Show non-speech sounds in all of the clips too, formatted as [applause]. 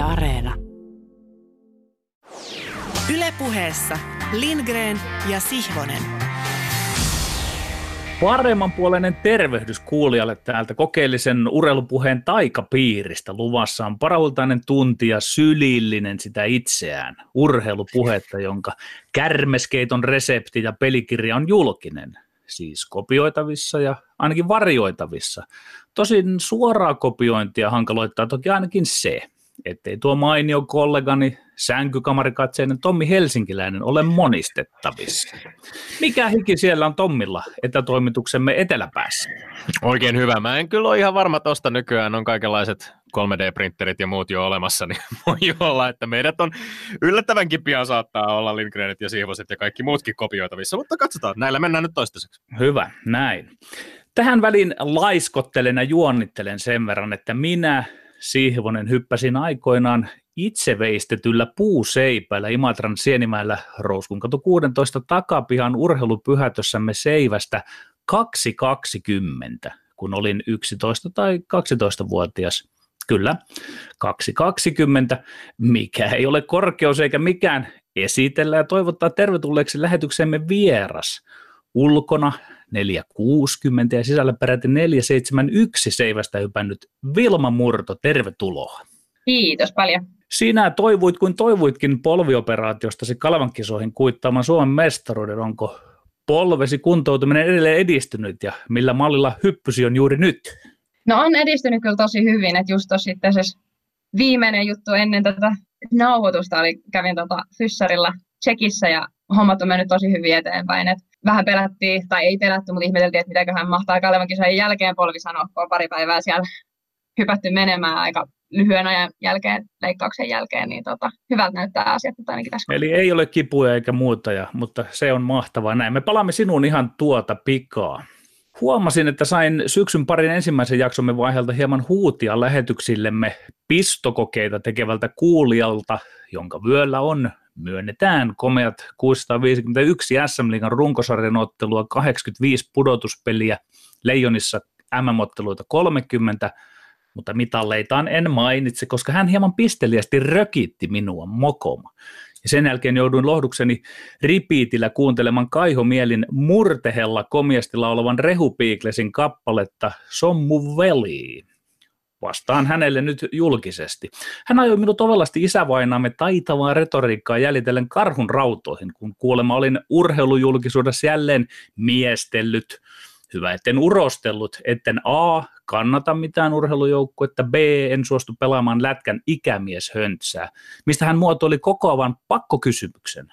Yle Areena. Ylepuheessa Lindgren ja Sihvonen. Paremman puoleinen tervehdys kuulijalle täältä kokeellisen urheilupuheen taikapiiristä. Luvassa on parahultainen tunti ja sylillinen sitä itseään. Urheilupuhetta, jonka kärmeskeiton resepti ja pelikirja on julkinen. Siis kopioitavissa ja ainakin varjoitavissa. Tosin suoraa kopiointia hankaloittaa toki ainakin se, ettei tuo mainio kollegani sänkykamarikatseinen Tommi Helsinkiläinen ole monistettavissa. Mikä hiki siellä on Tommilla etätoimituksemme eteläpäässä? Oikein hyvä. Mä en kyllä ole ihan varma tosta nykyään. On kaikenlaiset 3D-printterit ja muut jo olemassa, niin [laughs] voi olla, että meidät on yllättävänkin pian saattaa olla Lindgrenit ja Siivoset ja kaikki muutkin kopioitavissa, mutta katsotaan, näillä mennään nyt toistaiseksi. Hyvä, näin. Tähän väliin laiskottelen ja juonnittelen sen verran, että minä, Sihvonen, hyppäsin aikoinaan itse veistetyllä puuseipäillä Imatran Sienimäellä Rouskunkatu 16 takapihan urheilupyhätössämme Seivästä 2.20, kun olin 11 tai 12-vuotias. Kyllä, 2.20, mikä ei ole korkeus eikä mikään esitellä ja toivottaa tervetulleeksi lähetyksemme vieras. Ulkona 460 ja sisällä peräti 471 seivästä hypännyt Vilma Murto, tervetuloa. Kiitos paljon. Sinä toivuit kuin toivuitkin polvioperaatiostasi Kalvankisoihin kuittaamaan Suomen mestaruuden. Onko polvesi kuntoutuminen edelleen edistynyt ja millä mallilla hyppysi on juuri nyt? No on edistynyt kyllä tosi hyvin, että just tosi viimeinen juttu ennen tätä nauhoitusta oli, kävin tota fyssarilla Tsekissä ja hommat on mennyt tosi hyvin eteenpäin. Et vähän pelättiin, tai ei pelätty, mutta ihmeteltiin, että mitäköhän mahtaa Kalevan kisojen jälkeen polvi sanoa, kun on pari päivää siellä hypätty menemään aika lyhyen ajan jälkeen, leikkauksen jälkeen, niin tota, hyvältä näyttää asiat että ainakin tässä. Eli ei ole kipuja eikä muuta, ja, mutta se on mahtavaa. Näin me palaamme sinuun ihan tuota pikaa. Huomasin, että sain syksyn parin ensimmäisen jaksomme vaiheelta hieman huutia lähetyksillemme pistokokeita tekevältä kuulijalta, jonka vyöllä on myönnetään komeat 651 SM Liigan runkosarjan ottelua, 85 pudotuspeliä, Leijonissa MM-otteluita 30, mutta mitalleitaan en mainitse, koska hän hieman pisteliästi rökitti minua mokoma. Ja sen jälkeen jouduin lohdukseni ripiitillä kuuntelemaan Kaiho Mielin murtehella komiasti laulavan Rehupiiklesin kappaletta Sommu veli. Vastaan hänelle nyt julkisesti. Hän ajoi minut ovelasti isävainaamme taitavaa retoriikkaa jäljitellen karhun rautoihin, kun kuulemma olin urheilujulkisuudessa jälleen miestellyt. Hyvä, etten urostellut, etten A, kannata mitään urheilujoukkuetta, B, en suostu pelaamaan lätkän ikämieshöntsää, mistä hän muotoili kokoavan pakkokysymyksen,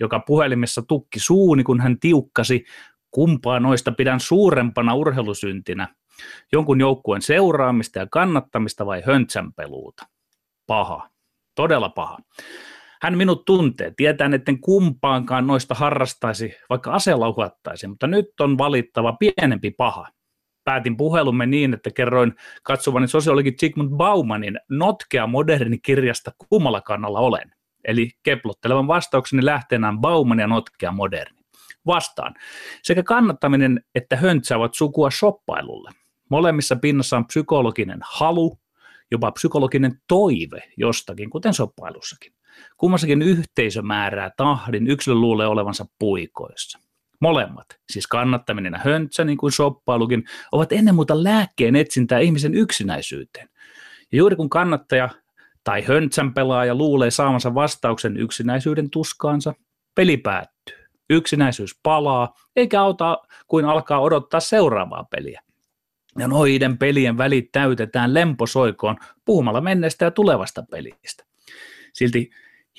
joka puhelimessa tukki suuni, kun hän tiukkasi, kumpaa noista pidän suurempana urheilusyntinä, jonkun joukkueen seuraamista ja kannattamista vai höntsänpeluuta. Paha, todella paha. Hän minut tuntee, tietää, etten kumpaankaan noista harrastaisi, vaikka aseella uhattaisi, mutta nyt on valittava pienempi paha. Päätin puhelumme niin, että kerroin katsovani sosiologi Zygmunt Baumanin notkea moderni kirjasta kummalla kannalla olen. Eli keplottelevan vastaukseni lähteenään Bauman ja notkea moderni. Vastaan. Sekä kannattaminen että höntsä ovat sukua shoppailulle. Molemmissa pinnassa on psykologinen halu, jopa psykologinen toive jostakin, kuten soppailussakin. Kummassakin yhteisö määrää tahdin, yksilö luulee olevansa puikoissa. Molemmat, siis kannattaminen ja höntsä, niin kuin soppailukin, ovat ennen muuta lääkkeen etsintää ihmisen yksinäisyyteen. Ja juuri kun kannattaja tai höntsän pelaaja luulee saamansa vastauksen yksinäisyyden tuskaansa, peli päättyy. Yksinäisyys palaa, eikä auta kuin alkaa odottaa seuraavaa peliä. Ja noiden pelien välit täytetään lemposoikoon puhumalla menneestä ja tulevasta pelistä. Silti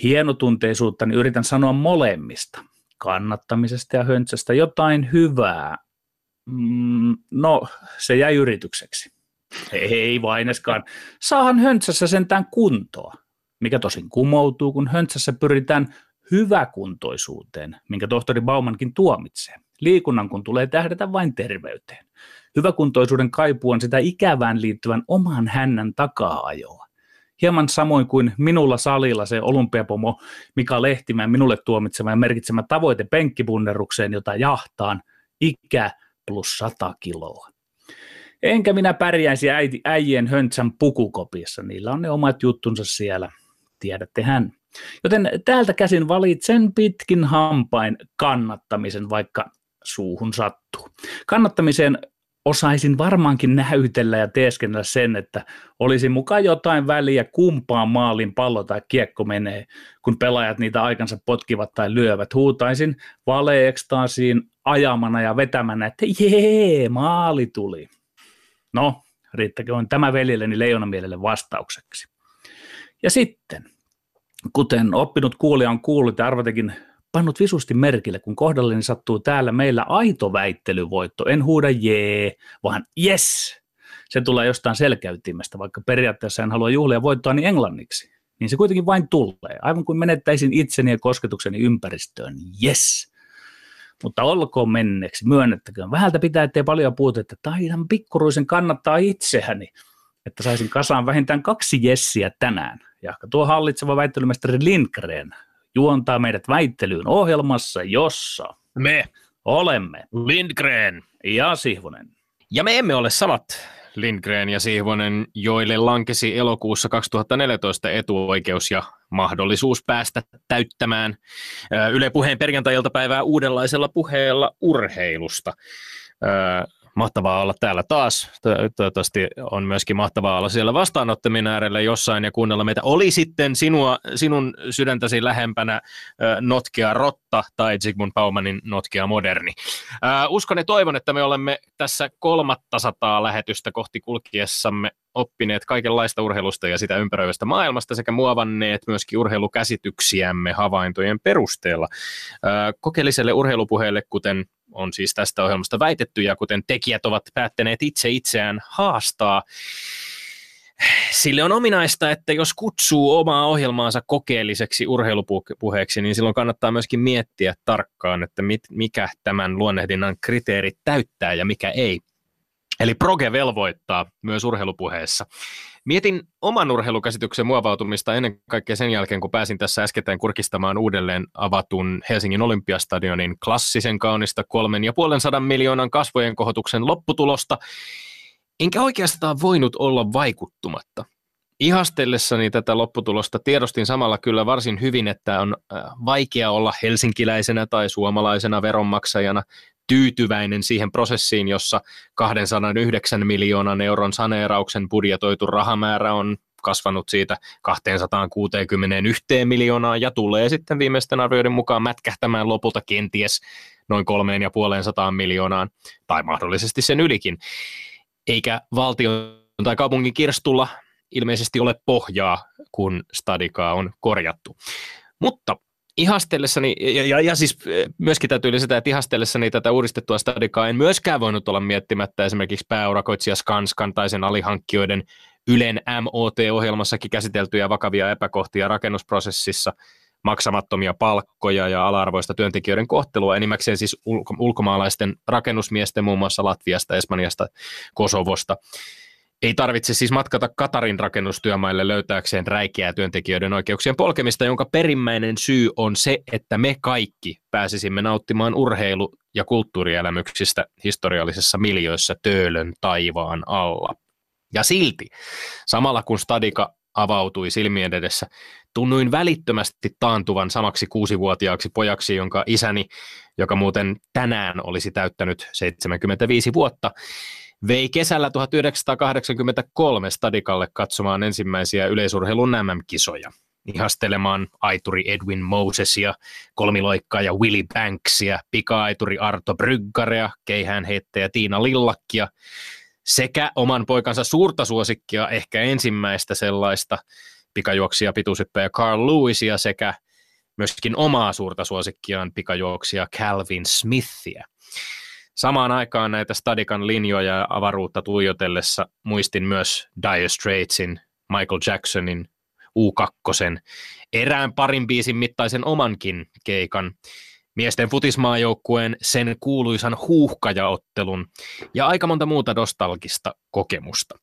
hienotunteisuutta niin yritän sanoa molemmista, kannattamisesta ja höntsästä jotain hyvää. Mm, no, se jäi yritykseksi. Ei vaineskaan. Saahan höntsässä sentään kuntoa, mikä tosin kumoutuu, kun höntsässä pyritään hyväkuntoisuuteen, minkä tohtori Baumankin tuomitsee. Liikunnan kun tulee tähdätä vain terveyteen. Hyväkuntoisuuden kaipu on sitä ikävään liittyvän oman hännän takaa-ajoa. Hieman samoin kuin minulla salilla se olympiapomo Mika Lehtimään minulle tuomitsema ja merkitsemä tavoite penkkibunnerukseen, jota jahtaan, ikä plus 100 kiloa. Enkä minä pärjäisi äiti, äijien höntsän pukukopissa. Niillä on ne omat juttunsa siellä. Tiedätte hän. Joten täältä käsin valitsen pitkin hampain kannattamisen, vaikka suuhun sattuu. Kannattamiseen osaisin varmaankin näytellä ja teeskennellä sen, että olisi mukaan jotain väliä kumpaan maalin pallo tai kiekko menee, kun pelaajat niitä aikansa potkivat tai lyövät. Huutaisin valeekstaasiin ajamana ja vetämänä, että jee, maali tuli. No, riittäköön tämä veljelleni leijonamielelle vastaukseksi. Ja sitten, kuten oppinut kuulija on kuullut ja arvatekin pannut visusti merkille, kun kohdalleni sattuu täällä meillä aito väittelyvoitto. En huuda jee, vaan yes. Se tulee jostain selkäytimestä, vaikka periaatteessa en halua juhlia voittoa niin englanniksi. Niin se kuitenkin vain tulee, aivan kuin menettäisin itseni ja kosketukseni ympäristöön. Yes. Mutta olkoon menneeksi, myönnettäköön. Vähältä pitää, ettei paljon puhuta, että taidan pikkuruisen kannattaa itseäni, että saisin kasaan vähintään kaksi jessiä tänään. Ja tuo hallitseva väittelymestari Lindgren juontaa meidät väittelyyn ohjelmassa, jossa me. olemme Lindgren. Ja Sihvonen. Ja me emme ole samat Lindgren ja Sihvonen, joille lankesi elokuussa 2014 etuoikeus ja mahdollisuus päästä täyttämään Yle Puheen perjantai-iltapäivää uudenlaisella puheella urheilusta mahtavaa olla täällä taas. Toivottavasti on myöskin mahtavaa olla siellä vastaanottaminen äärellä jossain ja kuunnella meitä. Oli sitten sinua, sinun sydäntäsi lähempänä Notkea Rotta tai Zygmunt Baumanin Notkea Moderni. Uskon ja toivon, että me olemme tässä kolmatta sataa lähetystä kohti kulkiessamme oppineet kaikenlaista urheilusta ja sitä ympäröivästä maailmasta sekä muovanneet myöskin urheilukäsityksiämme havaintojen perusteella. Kokeelliselle urheilupuheelle, kuten on siis tästä ohjelmasta väitetty ja kuten tekijät ovat päättäneet itse itseään haastaa, Sille on ominaista, että jos kutsuu omaa ohjelmaansa kokeelliseksi urheilupuheeksi, niin silloin kannattaa myöskin miettiä tarkkaan, että mit, mikä tämän luonnehdinnan kriteerit täyttää ja mikä ei. Eli proge velvoittaa myös urheilupuheessa. Mietin oman urheilukäsityksen muovautumista ennen kaikkea sen jälkeen, kun pääsin tässä äskettäin kurkistamaan uudelleen avatun Helsingin Olympiastadionin klassisen kaunista kolmen ja puolen sadan miljoonan kasvojen kohotuksen lopputulosta. Enkä oikeastaan voinut olla vaikuttumatta. Ihastellessani tätä lopputulosta tiedostin samalla kyllä varsin hyvin, että on äh, vaikea olla helsinkiläisenä tai suomalaisena veronmaksajana tyytyväinen siihen prosessiin, jossa 209 miljoonan euron saneerauksen budjetoitu rahamäärä on kasvanut siitä 261 miljoonaa ja tulee sitten viimeisten arvioiden mukaan mätkähtämään lopulta kenties noin kolmeen ja puoleen sataan miljoonaan tai mahdollisesti sen ylikin. Eikä valtion tai kaupungin kirstulla ilmeisesti ole pohjaa, kun stadikaa on korjattu. Mutta ihastellessani, ja, ja, ja siis eh, myöskin täytyy lisätä, että ihastellessani tätä uudistettua stadikaa en myöskään voinut olla miettimättä esimerkiksi pääurakoitsija Skanskan tai sen alihankkijoiden Ylen MOT-ohjelmassakin käsiteltyjä vakavia epäkohtia rakennusprosessissa, maksamattomia palkkoja ja ala-arvoista työntekijöiden kohtelua, enimmäkseen siis ulko- ulkomaalaisten rakennusmiesten muun muassa Latviasta, Espanjasta, Kosovosta. Ei tarvitse siis matkata Katarin rakennustyömaille löytääkseen räikeää työntekijöiden oikeuksien polkemista, jonka perimmäinen syy on se, että me kaikki pääsisimme nauttimaan urheilu- ja kulttuurielämyksistä historiallisessa miljöissä töölön taivaan alla. Ja silti, samalla kun Stadika avautui silmien edessä, tunnuin välittömästi taantuvan samaksi kuusivuotiaaksi pojaksi, jonka isäni, joka muuten tänään olisi täyttänyt 75 vuotta, vei kesällä 1983 Stadikalle katsomaan ensimmäisiä yleisurheilun MM-kisoja ihastelemaan aituri Edwin Mosesia, kolmiloikkaa ja Willy Banksia, pika-aituri Arto Bryggarea, keihäänheittäjä Tiina Lillakkia sekä oman poikansa suurta suosikkia, ehkä ensimmäistä sellaista pikajuoksia pituushyppäjä Carl Lewisia sekä myöskin omaa suurta suosikkiaan pikajuoksia Calvin Smithia. Samaan aikaan näitä Stadikan linjoja ja avaruutta tuijotellessa muistin myös Dire Straitsin, Michael Jacksonin, U2, erään parin biisin mittaisen omankin keikan, miesten futismaajoukkueen sen kuuluisan huuhkajaottelun ja aika monta muuta nostalgista kokemusta.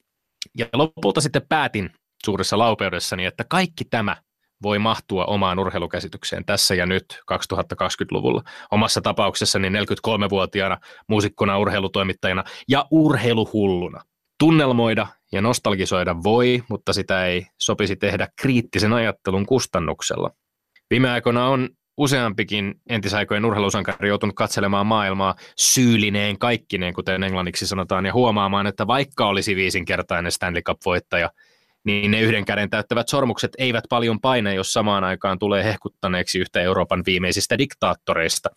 Ja lopulta sitten päätin suuressa laupeudessani, että kaikki tämä voi mahtua omaan urheilukäsitykseen tässä ja nyt 2020-luvulla. Omassa tapauksessani 43-vuotiaana muusikkona, urheilutoimittajana ja urheiluhulluna. Tunnelmoida ja nostalgisoida voi, mutta sitä ei sopisi tehdä kriittisen ajattelun kustannuksella. Viime aikoina on useampikin entisaikojen urheilusankari joutunut katselemaan maailmaa syylineen kaikkineen, kuten englanniksi sanotaan, ja huomaamaan, että vaikka olisi viisinkertainen Stanley Cup-voittaja, niin ne yhden käden täyttävät sormukset eivät paljon paine, jos samaan aikaan tulee hehkuttaneeksi yhtä Euroopan viimeisistä diktaattoreista.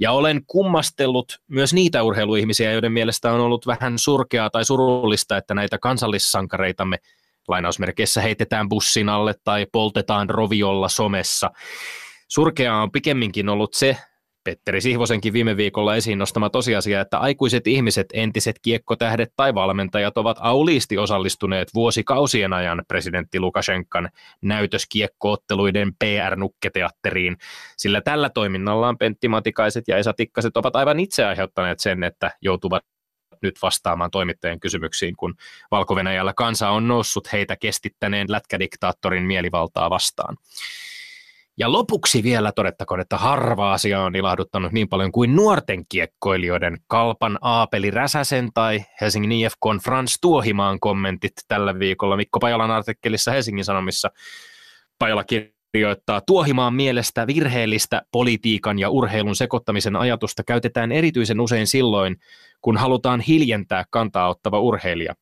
Ja olen kummastellut myös niitä urheiluihmisiä, joiden mielestä on ollut vähän surkeaa tai surullista, että näitä kansallissankareitamme lainausmerkeissä heitetään bussin alle tai poltetaan roviolla somessa. Surkeaa on pikemminkin ollut se, Petteri Sihvosenkin viime viikolla esiin nostama tosiasia, että aikuiset ihmiset, entiset kiekkotähdet tai valmentajat ovat auliisti osallistuneet vuosikausien ajan presidentti Lukashenkan näytöskiekkootteluiden PR-nukketeatteriin, sillä tällä toiminnallaan Pentti Matikaiset ja Esa Tikkaset ovat aivan itse aiheuttaneet sen, että joutuvat nyt vastaamaan toimittajien kysymyksiin, kun valko kansa on noussut heitä kestittäneen lätkädiktaattorin mielivaltaa vastaan. Ja lopuksi vielä todettakoon, että harva asia on ilahduttanut niin paljon kuin nuorten kiekkoilijoiden Kalpan Aapeli Räsäsen tai Helsingin IFK Frans Tuohimaan kommentit tällä viikolla Mikko Pajalan artikkelissa Helsingin Sanomissa. Pajala kirjoittaa, Tuohimaan mielestä virheellistä politiikan ja urheilun sekoittamisen ajatusta käytetään erityisen usein silloin, kun halutaan hiljentää kantaa ottava urheilija.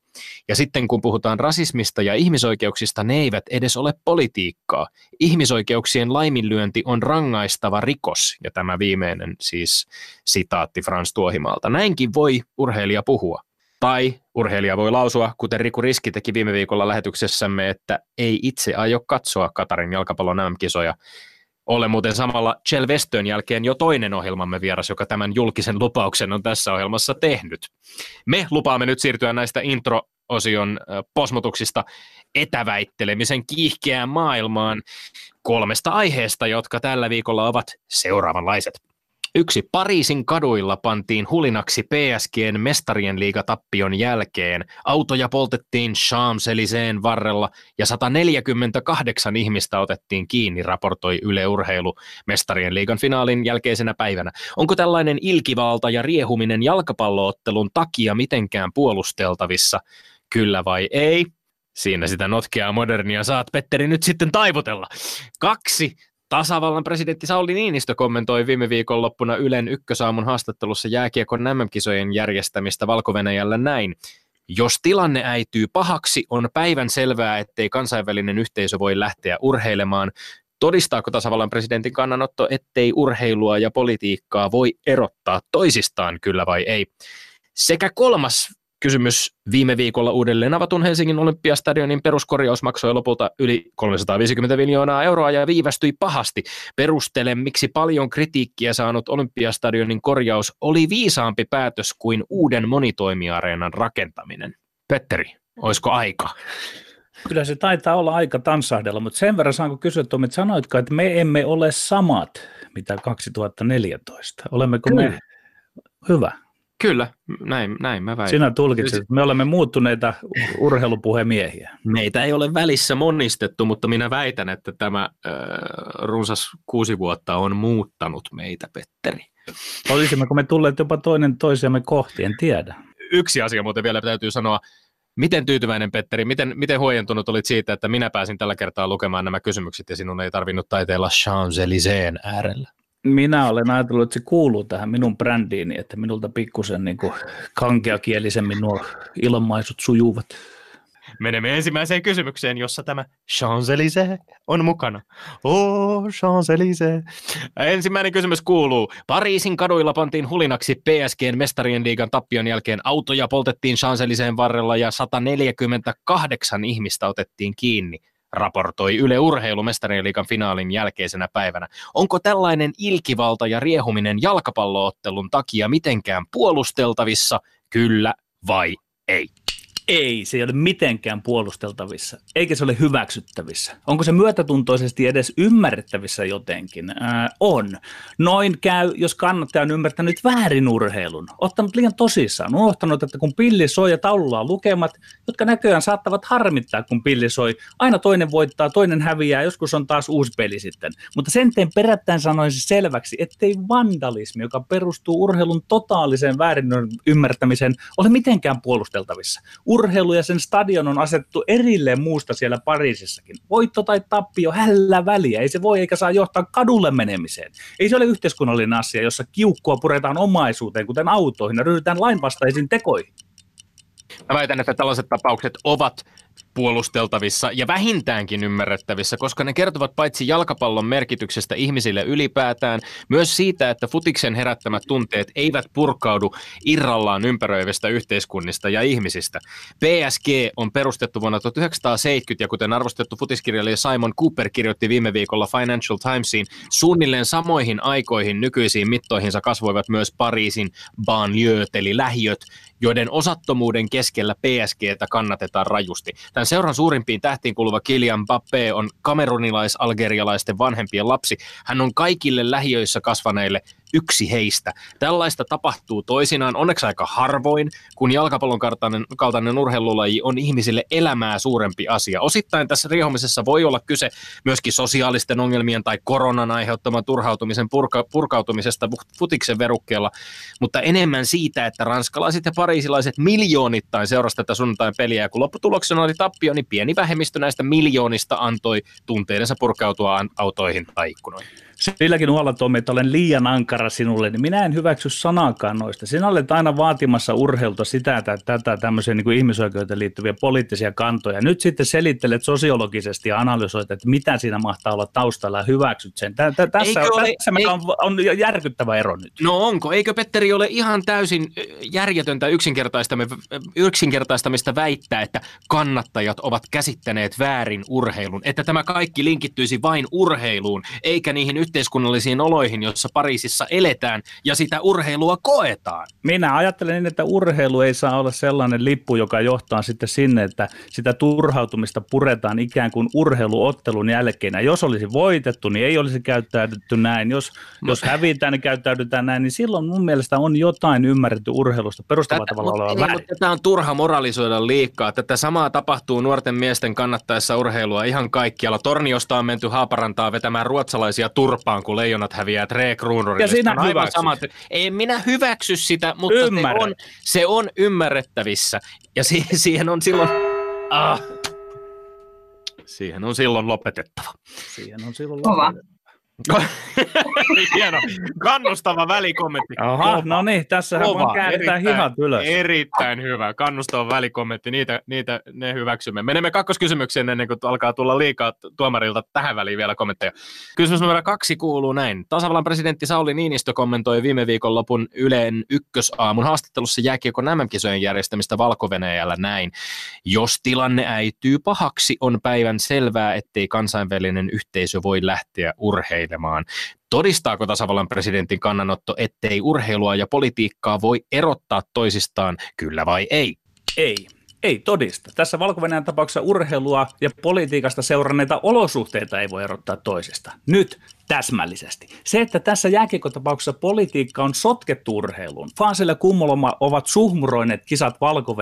Ja sitten kun puhutaan rasismista ja ihmisoikeuksista, ne eivät edes ole politiikkaa. Ihmisoikeuksien laiminlyönti on rangaistava rikos, ja tämä viimeinen siis sitaatti Frans Tuohimalta. Näinkin voi urheilija puhua. Tai urheilija voi lausua, kuten Riku Riski teki viime viikolla lähetyksessämme, että ei itse aio katsoa Katarin jalkapallon MM-kisoja. Olen muuten samalla Chel Westön jälkeen jo toinen ohjelmamme vieras, joka tämän julkisen lupauksen on tässä ohjelmassa tehnyt. Me lupaamme nyt siirtyä näistä intro-osion posmotuksista etäväittelemisen kiihkeään maailmaan kolmesta aiheesta, jotka tällä viikolla ovat seuraavanlaiset. Yksi Pariisin kaduilla pantiin hulinaksi PSGn mestarien liigatappion jälkeen. Autoja poltettiin Champs-Élysées varrella ja 148 ihmistä otettiin kiinni, raportoi Yle Urheilu mestarien liigan finaalin jälkeisenä päivänä. Onko tällainen ilkivalta ja riehuminen jalkapalloottelun takia mitenkään puolusteltavissa? Kyllä vai ei? Siinä sitä notkeaa modernia saat, Petteri, nyt sitten taivutella. Kaksi Tasavallan presidentti Sauli Niinistö kommentoi viime viikonloppuna Ylen ykkösaamun haastattelussa jääkiekon MM-kisojen järjestämistä valko näin. Jos tilanne äityy pahaksi, on päivän selvää, ettei kansainvälinen yhteisö voi lähteä urheilemaan. Todistaako tasavallan presidentin kannanotto, ettei urheilua ja politiikkaa voi erottaa toisistaan, kyllä vai ei? Sekä kolmas Kysymys viime viikolla uudelleen avatun Helsingin Olympiastadionin peruskorjaus maksoi lopulta yli 350 miljoonaa euroa ja viivästyi pahasti. Perustele, miksi paljon kritiikkiä saanut Olympiastadionin korjaus oli viisaampi päätös kuin uuden monitoimiareenan rakentaminen. Petteri, olisiko aika? Kyllä se taitaa olla aika tanssahdella, mutta sen verran saanko kysyä, Tomi, että sanoitko, että me emme ole samat, mitä 2014. Olemmeko Kyllä. me? Hyvä. Kyllä, näin, näin mä väitän. Sinä tulkitset, että me olemme muuttuneita urheilupuhemiehiä. Meitä ei ole välissä monistettu, mutta minä väitän, että tämä äh, runsas kuusi vuotta on muuttanut meitä, Petteri. Olisimmeko me tulleet jopa toinen toisiamme kohti, en tiedä. Yksi asia muuten vielä täytyy sanoa. Miten tyytyväinen, Petteri, miten, miten huojentunut olit siitä, että minä pääsin tällä kertaa lukemaan nämä kysymykset ja sinun ei tarvinnut taiteella Champs-Élysées äärellä? Minä olen ajatellut, että se kuuluu tähän minun brändiini, että minulta pikkusen niin kankeakielisemmin nuo ilmaisut sujuvat. Menemme ensimmäiseen kysymykseen, jossa tämä Champs-Élysées on mukana. Oh, Champs-Élysées. Ensimmäinen kysymys kuuluu. Pariisin kaduilla pantiin hulinaksi PSGn mestarien liigan tappion jälkeen. Autoja poltettiin Champs-Élysées varrella ja 148 ihmistä otettiin kiinni raportoi Yle Urheilu liikan finaalin jälkeisenä päivänä. Onko tällainen ilkivalta ja riehuminen jalkapalloottelun takia mitenkään puolusteltavissa, kyllä vai ei? Ei, se ei ole mitenkään puolusteltavissa, eikä se ole hyväksyttävissä. Onko se myötätuntoisesti edes ymmärrettävissä jotenkin? Ää, on. Noin käy, jos kannattaja on ymmärtänyt väärin urheilun, ottanut liian tosissaan, unohtanut, että kun pilli soi ja taululla on lukemat, jotka näköjään saattavat harmittaa, kun pilli soi. Aina toinen voittaa, toinen häviää, joskus on taas uusi peli sitten. Mutta sen teen perättäen sanoisin selväksi, ettei vandalismi, joka perustuu urheilun totaaliseen väärin ymmärtämiseen, ole mitenkään puolusteltavissa urheilu ja sen stadion on asettu erilleen muusta siellä Pariisissakin. Voitto tai tappio, hällä väliä. Ei se voi eikä saa johtaa kadulle menemiseen. Ei se ole yhteiskunnallinen asia, jossa kiukkua puretaan omaisuuteen, kuten autoihin, ja ryhdytään lainvastaisiin tekoihin. Mä väitän, että tällaiset tapaukset ovat puolusteltavissa ja vähintäänkin ymmärrettävissä, koska ne kertovat paitsi jalkapallon merkityksestä ihmisille ylipäätään, myös siitä, että futiksen herättämät tunteet eivät purkaudu irrallaan ympäröivistä yhteiskunnista ja ihmisistä. PSG on perustettu vuonna 1970 ja kuten arvostettu futiskirjailija Simon Cooper kirjoitti viime viikolla Financial Timesiin, suunnilleen samoihin aikoihin nykyisiin mittoihinsa kasvoivat myös Pariisin banlieue eli lähiöt, joiden osattomuuden keskellä PSGtä kannatetaan rajusti. Tämän seuran suurimpiin tähtiin kuuluva Kilian Mbappé on kamerunilais-algerialaisten vanhempien lapsi. Hän on kaikille lähiöissä kasvaneille yksi heistä. Tällaista tapahtuu toisinaan onneksi aika harvoin, kun jalkapallon kaltainen, kaltainen urheilulaji on ihmisille elämää suurempi asia. Osittain tässä riehumisessa voi olla kyse myöskin sosiaalisten ongelmien tai koronan aiheuttaman turhautumisen purka, purkautumisesta futiksen verukkeella, mutta enemmän siitä, että ranskalaiset ja pariisilaiset miljoonittain seurasi tätä sunnuntain peliä, ja kun lopputuloksena oli tappio, niin pieni vähemmistö näistä miljoonista antoi tunteidensa purkautua autoihin tai ikkunoihin. Silläkin uhalla Tomi, että olen liian ankara sinulle, niin minä en hyväksy sanakaan noista. Sinä olet aina vaatimassa urheilta sitä että tätä tämmöisiä niin kuin ihmisoikeuteen liittyviä poliittisia kantoja. Nyt sitten selittelet sosiologisesti ja analysoit, että mitä siinä mahtaa olla taustalla ja hyväksyt sen. Tä, tä, tässä Eikö ole, tässä ei... on, on järkyttävä ero nyt. No onko? Eikö Petteri ole ihan täysin järjetöntä yksinkertaistamista väittää, että kannattajat ovat käsittäneet väärin urheilun, että tämä kaikki linkittyisi vain urheiluun, eikä niihin yhteiskunnallisiin oloihin, joissa Pariisissa eletään ja sitä urheilua koetaan. Minä ajattelen niin, että urheilu ei saa olla sellainen lippu, joka johtaa sitten sinne, että sitä turhautumista puretaan ikään kuin urheiluottelun jälkeen. Ja jos olisi voitettu, niin ei olisi käyttäydytty näin. Jos, no. jos hävitään, niin käyttäydytään näin, niin silloin mun mielestä on jotain ymmärretty urheilusta perustavalla tavalla oleva väärin. Tätä on turha moralisoida liikaa. Tätä samaa tapahtuu nuorten miesten kannattaessa urheilua ihan kaikkialla. Torniosta on menty Haaparantaa vetämään ruotsalaisia tur turpaan, kun leijonat häviää Tre Kruunurille. Sinä aivan samat. Ei minä hyväksy sitä, mutta se on, se on ymmärrettävissä. Ja si- [laughs] siihen on silloin... Ah, siihen on silloin lopetettava. Siihen on silloin lopetettava. [laughs] Hieno. Kannustava välikommentti. Aha, no niin, tässä vaan käännetään hihat ylös. Erittäin hyvä. Kannustava välikommentti, niitä, niitä ne hyväksymme. Menemme kakkoskysymykseen ennen kuin alkaa tulla liikaa tuomarilta tähän väliin vielä kommentteja. Kysymys numero kaksi kuuluu näin. Tasavallan presidentti Sauli Niinistö kommentoi viime lopun Yleen ykkösaamun haastattelussa jääkiekon MM-kisojen järjestämistä valko näin. Jos tilanne äityy pahaksi, on päivän selvää, ettei kansainvälinen yhteisö voi lähteä urheilemaan urheilemaan. Todistaako tasavallan presidentin kannanotto, ettei urheilua ja politiikkaa voi erottaa toisistaan, kyllä vai ei? Ei. Ei todista. Tässä valko tapauksessa urheilua ja politiikasta seuranneita olosuhteita ei voi erottaa toisesta. Nyt täsmällisesti. Se, että tässä jääkiekotapauksessa politiikka on sotkettu urheiluun. Fansille ja Kummoloma ovat suhmuroineet kisat valko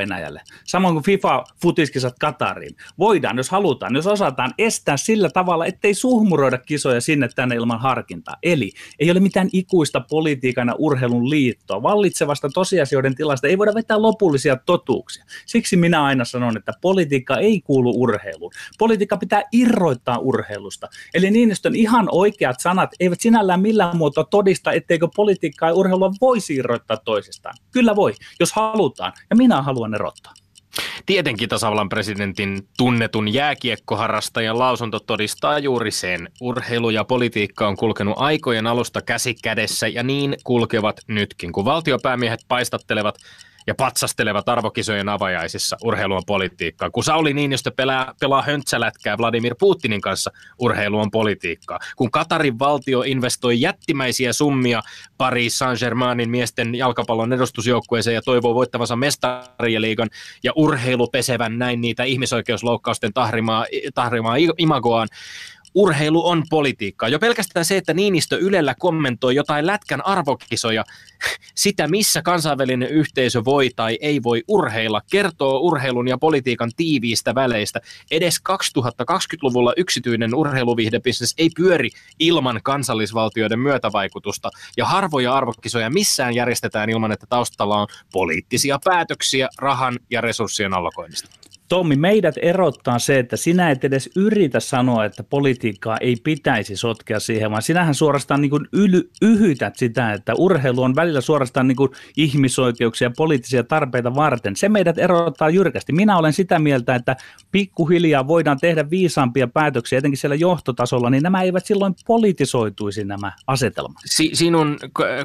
samoin kuin FIFA-futiskisat Katariin. Voidaan, jos halutaan, jos osataan estää sillä tavalla, ettei suhmuroida kisoja sinne tänne ilman harkintaa. Eli ei ole mitään ikuista politiikan ja urheilun liittoa. Vallitsevasta tosiasioiden tilasta ei voida vetää lopullisia totuuksia. Siksi minä aina sanon, että politiikka ei kuulu urheiluun. Politiikka pitää irroittaa urheilusta. Eli Niinistön ihan oikea oikeat sanat eivät sinällään millään muotoa todista, etteikö politiikkaa ja urheilua voi siirroittaa toisistaan. Kyllä voi, jos halutaan, ja minä haluan erottaa. Tietenkin tasavallan presidentin tunnetun jääkiekkoharrastajan lausunto todistaa juuri sen. Urheilu ja politiikka on kulkenut aikojen alusta käsi kädessä ja niin kulkevat nytkin. Kun valtiopäämiehet paistattelevat ja patsastelevat arvokisojen avajaisissa urheiluun politiikkaa. Kun Sauli Niinistö pelaa, pelaa höntsälätkää Vladimir Putinin kanssa urheiluun politiikkaa. Kun Katarin valtio investoi jättimäisiä summia Paris Saint-Germainin miesten jalkapallon edustusjoukkueeseen ja toivoo voittavansa mestariliigan ja urheilu urheilupesevän näin niitä ihmisoikeusloukkausten tahrimaa, tahrimaa imagoaan urheilu on politiikkaa. Jo pelkästään se, että Niinistö Ylellä kommentoi jotain lätkän arvokisoja, [laughs] sitä missä kansainvälinen yhteisö voi tai ei voi urheilla, kertoo urheilun ja politiikan tiiviistä väleistä. Edes 2020-luvulla yksityinen urheiluvihdebisnes ei pyöri ilman kansallisvaltioiden myötävaikutusta, ja harvoja arvokisoja missään järjestetään ilman, että taustalla on poliittisia päätöksiä rahan ja resurssien allokoinnista. Tommi, meidät erottaa se, että sinä et edes yritä sanoa, että politiikkaa ei pitäisi sotkea siihen, vaan sinähän suorastaan niin kuin yly, yhytät sitä, että urheilu on välillä suorastaan niin kuin ihmisoikeuksia ja poliittisia tarpeita varten. Se meidät erottaa jyrkästi. Minä olen sitä mieltä, että pikkuhiljaa voidaan tehdä viisaampia päätöksiä, etenkin siellä johtotasolla, niin nämä eivät silloin politisoituisi nämä asetelmat. Si- sinun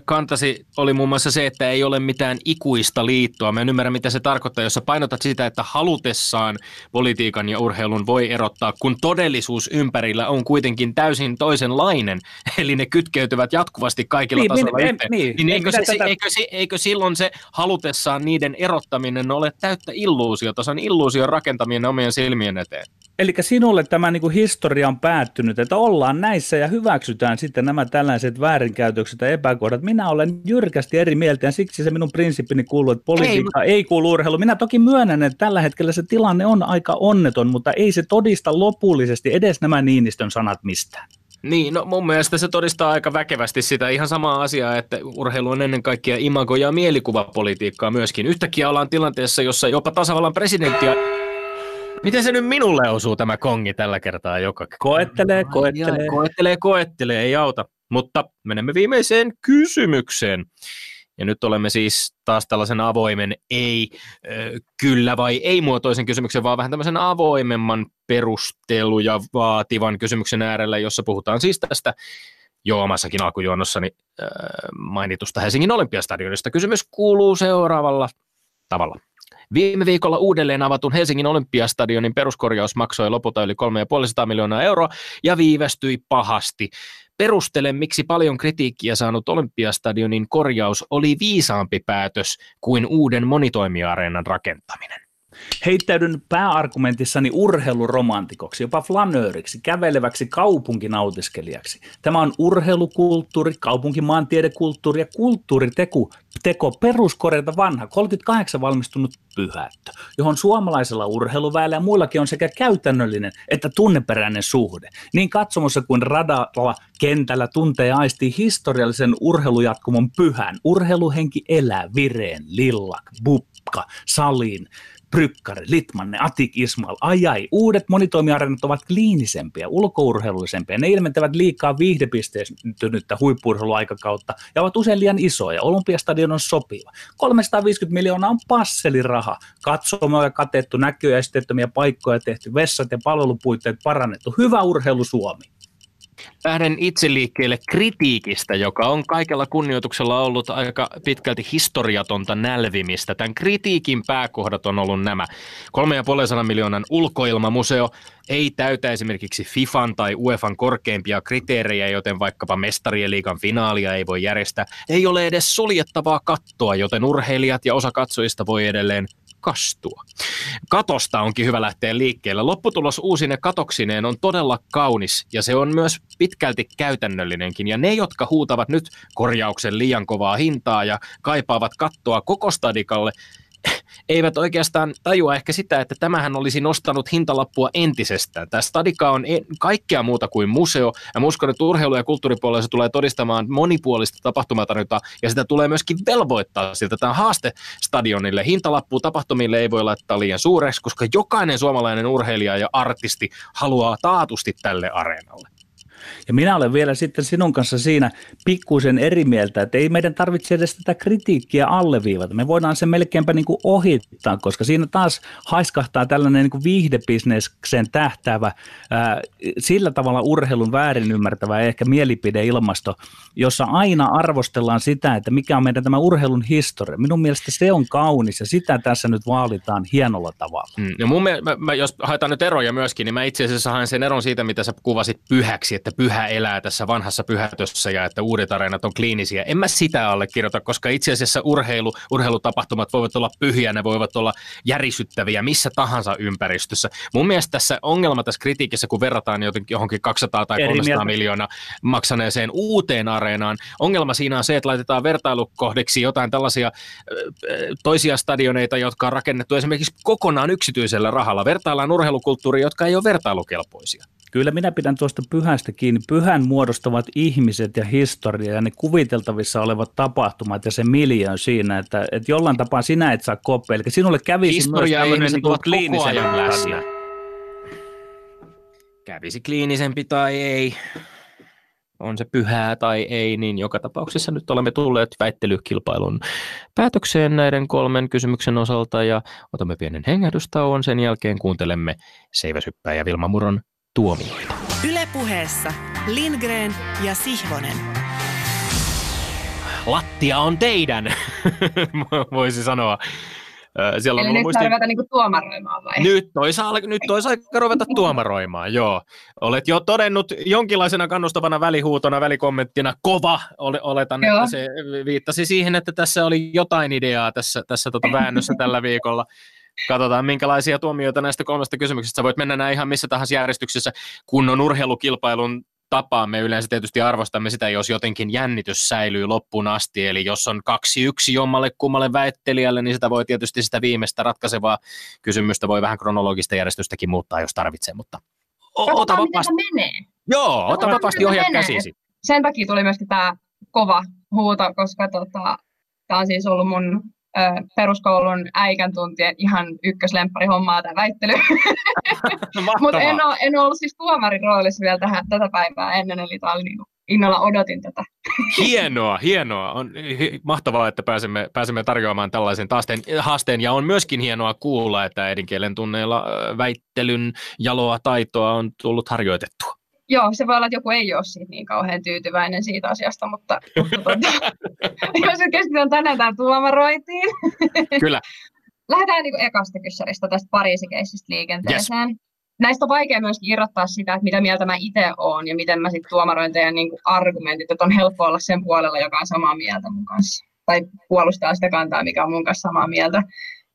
kantasi oli muun muassa se, että ei ole mitään ikuista liittoa. Mä en ymmärrä, mitä se tarkoittaa, jos sä painotat sitä, että halutessa tosissaan politiikan ja urheilun voi erottaa, kun todellisuus ympärillä on kuitenkin täysin toisenlainen, [laughs] eli ne kytkeytyvät jatkuvasti kaikilla niin, tasoilla niin, yhteen. Niin, niin eikö, se, tätä... eikö, se, eikö silloin se halutessaan niiden erottaminen ole täyttä illuusiota, se on illuusion rakentaminen omien silmien eteen? Eli sinulle tämä niin kuin historia on päättynyt, että ollaan näissä ja hyväksytään sitten nämä tällaiset väärinkäytökset ja epäkohdat. Minä olen jyrkästi eri mieltä ja siksi se minun prinsippini kuuluu, että politiikka ei, ei kuulu urheilu. Minä toki myönnän, että tällä hetkellä se tilanne on aika onneton, mutta ei se todista lopullisesti edes nämä Niinistön sanat mistään. Niin, no mun mielestä se todistaa aika väkevästi sitä ihan samaa asiaa, että urheilu on ennen kaikkea imago- ja mielikuvapolitiikkaa myöskin. Yhtäkkiä ollaan tilanteessa, jossa jopa tasavallan presidenttiä Miten se nyt minulle osuu tämä kongi tällä kertaa joka Koettelee, koettelee. Ja, koettelee, koettelee, ei auta. Mutta menemme viimeiseen kysymykseen. Ja nyt olemme siis taas tällaisen avoimen ei, kyllä vai ei muotoisen kysymyksen, vaan vähän tämmöisen avoimemman perusteluja vaativan kysymyksen äärellä, jossa puhutaan siis tästä jo omassakin alkujuonnossani mainitusta Helsingin Olympiastadionista. Kysymys kuuluu seuraavalla tavalla. Viime viikolla uudelleen avatun Helsingin Olympiastadionin peruskorjaus maksoi lopulta yli 3,5 miljoonaa euroa ja viivästyi pahasti. Perustelen, miksi paljon kritiikkiä saanut Olympiastadionin korjaus oli viisaampi päätös kuin uuden monitoimiareenan rakentaminen. Heittäydyn pääargumentissani urheiluromantikoksi, jopa flanööriksi, käveleväksi kaupunkinautiskelijaksi. Tämä on urheilukulttuuri, kaupunkimaantiedekulttuuri ja kulttuuriteko teko peruskorjata vanha, 38 valmistunut pyhättö, johon suomalaisella urheiluväellä ja muillakin on sekä käytännöllinen että tunneperäinen suhde. Niin katsomossa kuin radalla kentällä tuntee aistii historiallisen urheilujatkumon pyhän. Urheiluhenki elää vireen, lillak, bupka, salin, Brykkari, Litmanne, Atik Ismail, ajai. Uudet monitoimiareenat ovat kliinisempiä, ulkourheilullisempia. Ne ilmentävät liikaa viihdepisteettynyttä huippuurheiluaikakautta ja ovat usein liian isoja. Olympiastadion on sopiva. 350 miljoonaa on passeliraha. Katsomoja katettu, näköjä esteettömiä paikkoja tehty, vessat ja palvelupuitteet parannettu. Hyvä urheilu Suomi lähden itse liikkeelle kritiikistä, joka on kaikella kunnioituksella ollut aika pitkälti historiatonta nälvimistä. Tämän kritiikin pääkohdat on ollut nämä. 3,5 miljoonan ulkoilmamuseo ei täytä esimerkiksi FIFAn tai UEFan korkeimpia kriteerejä, joten vaikkapa mestarien liigan finaalia ei voi järjestää. Ei ole edes suljettavaa kattoa, joten urheilijat ja osa katsojista voi edelleen kastua. Katosta onkin hyvä lähteä liikkeelle. Lopputulos uusine katoksineen on todella kaunis ja se on myös pitkälti käytännöllinenkin. Ja ne, jotka huutavat nyt korjauksen liian kovaa hintaa ja kaipaavat kattoa koko stadikalle, eivät oikeastaan tajua ehkä sitä, että tämähän olisi nostanut hintalappua entisestään. Tämä Stadika on kaikkea muuta kuin museo, ja uskon, että urheilu- ja kulttuuripuolella se tulee todistamaan monipuolista tapahtumatarjontaa, ja sitä tulee myöskin velvoittaa siltä. Tämä haaste stadionille. Hintalappu tapahtumille ei voi laittaa liian suureksi, koska jokainen suomalainen urheilija ja artisti haluaa taatusti tälle areenalle. Ja minä olen vielä sitten sinun kanssa siinä pikkuisen eri mieltä, että ei meidän tarvitse edes tätä kritiikkiä alleviivata. Me voidaan se melkeinpä niin kuin ohittaa, koska siinä taas haiskahtaa tällainen niin kuin viihdebisneksen tähtäävä, ää, sillä tavalla urheilun väärin ymmärtävä ehkä mielipideilmasto, jossa aina arvostellaan sitä, että mikä on meidän tämä urheilun historia. Minun mielestä se on kaunis ja sitä tässä nyt vaalitaan hienolla tavalla. Mm. Ja mun mielestä, mä, mä, jos haetaan nyt eroja myöskin, niin mä itse asiassa haen sen eron siitä, mitä sä kuvasit pyhäksi, että pyhä elää tässä vanhassa pyhätössä ja että uudet areenat on kliinisiä. En mä sitä allekirjoita, koska itse asiassa urheilu, urheilutapahtumat voivat olla pyhiä, ne voivat olla järisyttäviä missä tahansa ympäristössä. Mun mielestä tässä ongelma tässä kritiikissä, kun verrataan johonkin 200 tai 300 miljoonaa maksaneeseen uuteen areenaan, ongelma siinä on se, että laitetaan vertailukohdeksi jotain tällaisia toisia stadioneita, jotka on rakennettu esimerkiksi kokonaan yksityisellä rahalla. Vertaillaan urheilukulttuuria, jotka ei ole vertailukelpoisia. Kyllä minä pidän tuosta pyhästä kiinni. Pyhän muodostavat ihmiset ja historia ja ne kuviteltavissa olevat tapahtumat ja se miljoon siinä, että, että jollain tapaa sinä et saa koppia. Eli sinulle kävisi historia myös tämmöinen niin kliinisen läsnä. Kävisi kliinisempi tai ei, on se pyhää tai ei, niin joka tapauksessa nyt olemme tulleet väittelykilpailun päätökseen näiden kolmen kysymyksen osalta ja otamme pienen hengähdystauon. Sen jälkeen kuuntelemme Seiväsyppää ja Vilma Muron tuomioita. Ylepuheessa Lindgren ja Sihvonen. Lattia on teidän, [laughs] voisi sanoa. Siellä Eli on nyt muistin... ruveta niinku tuomaroimaan vai? Nyt olisi, nyt olisi aika ruveta tuomaroimaan, joo. Olet jo todennut jonkinlaisena kannustavana välihuutona, välikommenttina, kova, oletan, joo. että se viittasi siihen, että tässä oli jotain ideaa tässä, tässä tota väännössä tällä viikolla. Katsotaan, minkälaisia tuomioita näistä kolmesta kysymyksestä. Voit mennä näin ihan missä tahansa järjestyksessä, kun on urheilukilpailun tapaa. Me yleensä tietysti arvostamme sitä, jos jotenkin jännitys säilyy loppuun asti. Eli jos on kaksi yksi jommalle kummalle väittelijälle, niin sitä voi tietysti sitä viimeistä ratkaisevaa kysymystä voi vähän kronologista järjestystäkin muuttaa, jos tarvitsee. Mutta o- ota vapaasti. menee. Joo, ota vapaasti ohjat käsisi. Sen takia tuli myöskin tämä kova huuto, koska tota, tämä on siis ollut mun peruskoulun äikän tuntien ihan ykköslemppari hommaa tämä väittely. [laughs] Mutta en, ole, en ollut siis tuomarin roolissa vielä tähän, tätä päivää ennen, eli tämä oli niin innolla odotin tätä. [laughs] Hienoa, hienoa. On mahtavaa, että pääsemme, pääsemme tarjoamaan tällaisen taasteen, haasteen, ja on myöskin hienoa kuulla, että äidinkielen tunneilla väittelyn jaloa taitoa on tullut harjoitettua. Joo, se voi olla, että joku ei ole siitä niin kauhean tyytyväinen siitä asiasta, mutta, mutta [laughs] jos keskitytään tänään tähän tuomaroitiin. Kyllä. Lähdetään niin ekasta kyssäristä tästä Pariisikeisistä liikenteeseen. Yes. Näistä on vaikea myöskin irrottaa sitä, että mitä mieltä mä itse olen ja miten mä sitten tuomaroin teidän niin kuin argumentit, että on helppo olla sen puolella, joka on samaa mieltä mun kanssa. Tai puolustaa sitä kantaa, mikä on mun kanssa samaa mieltä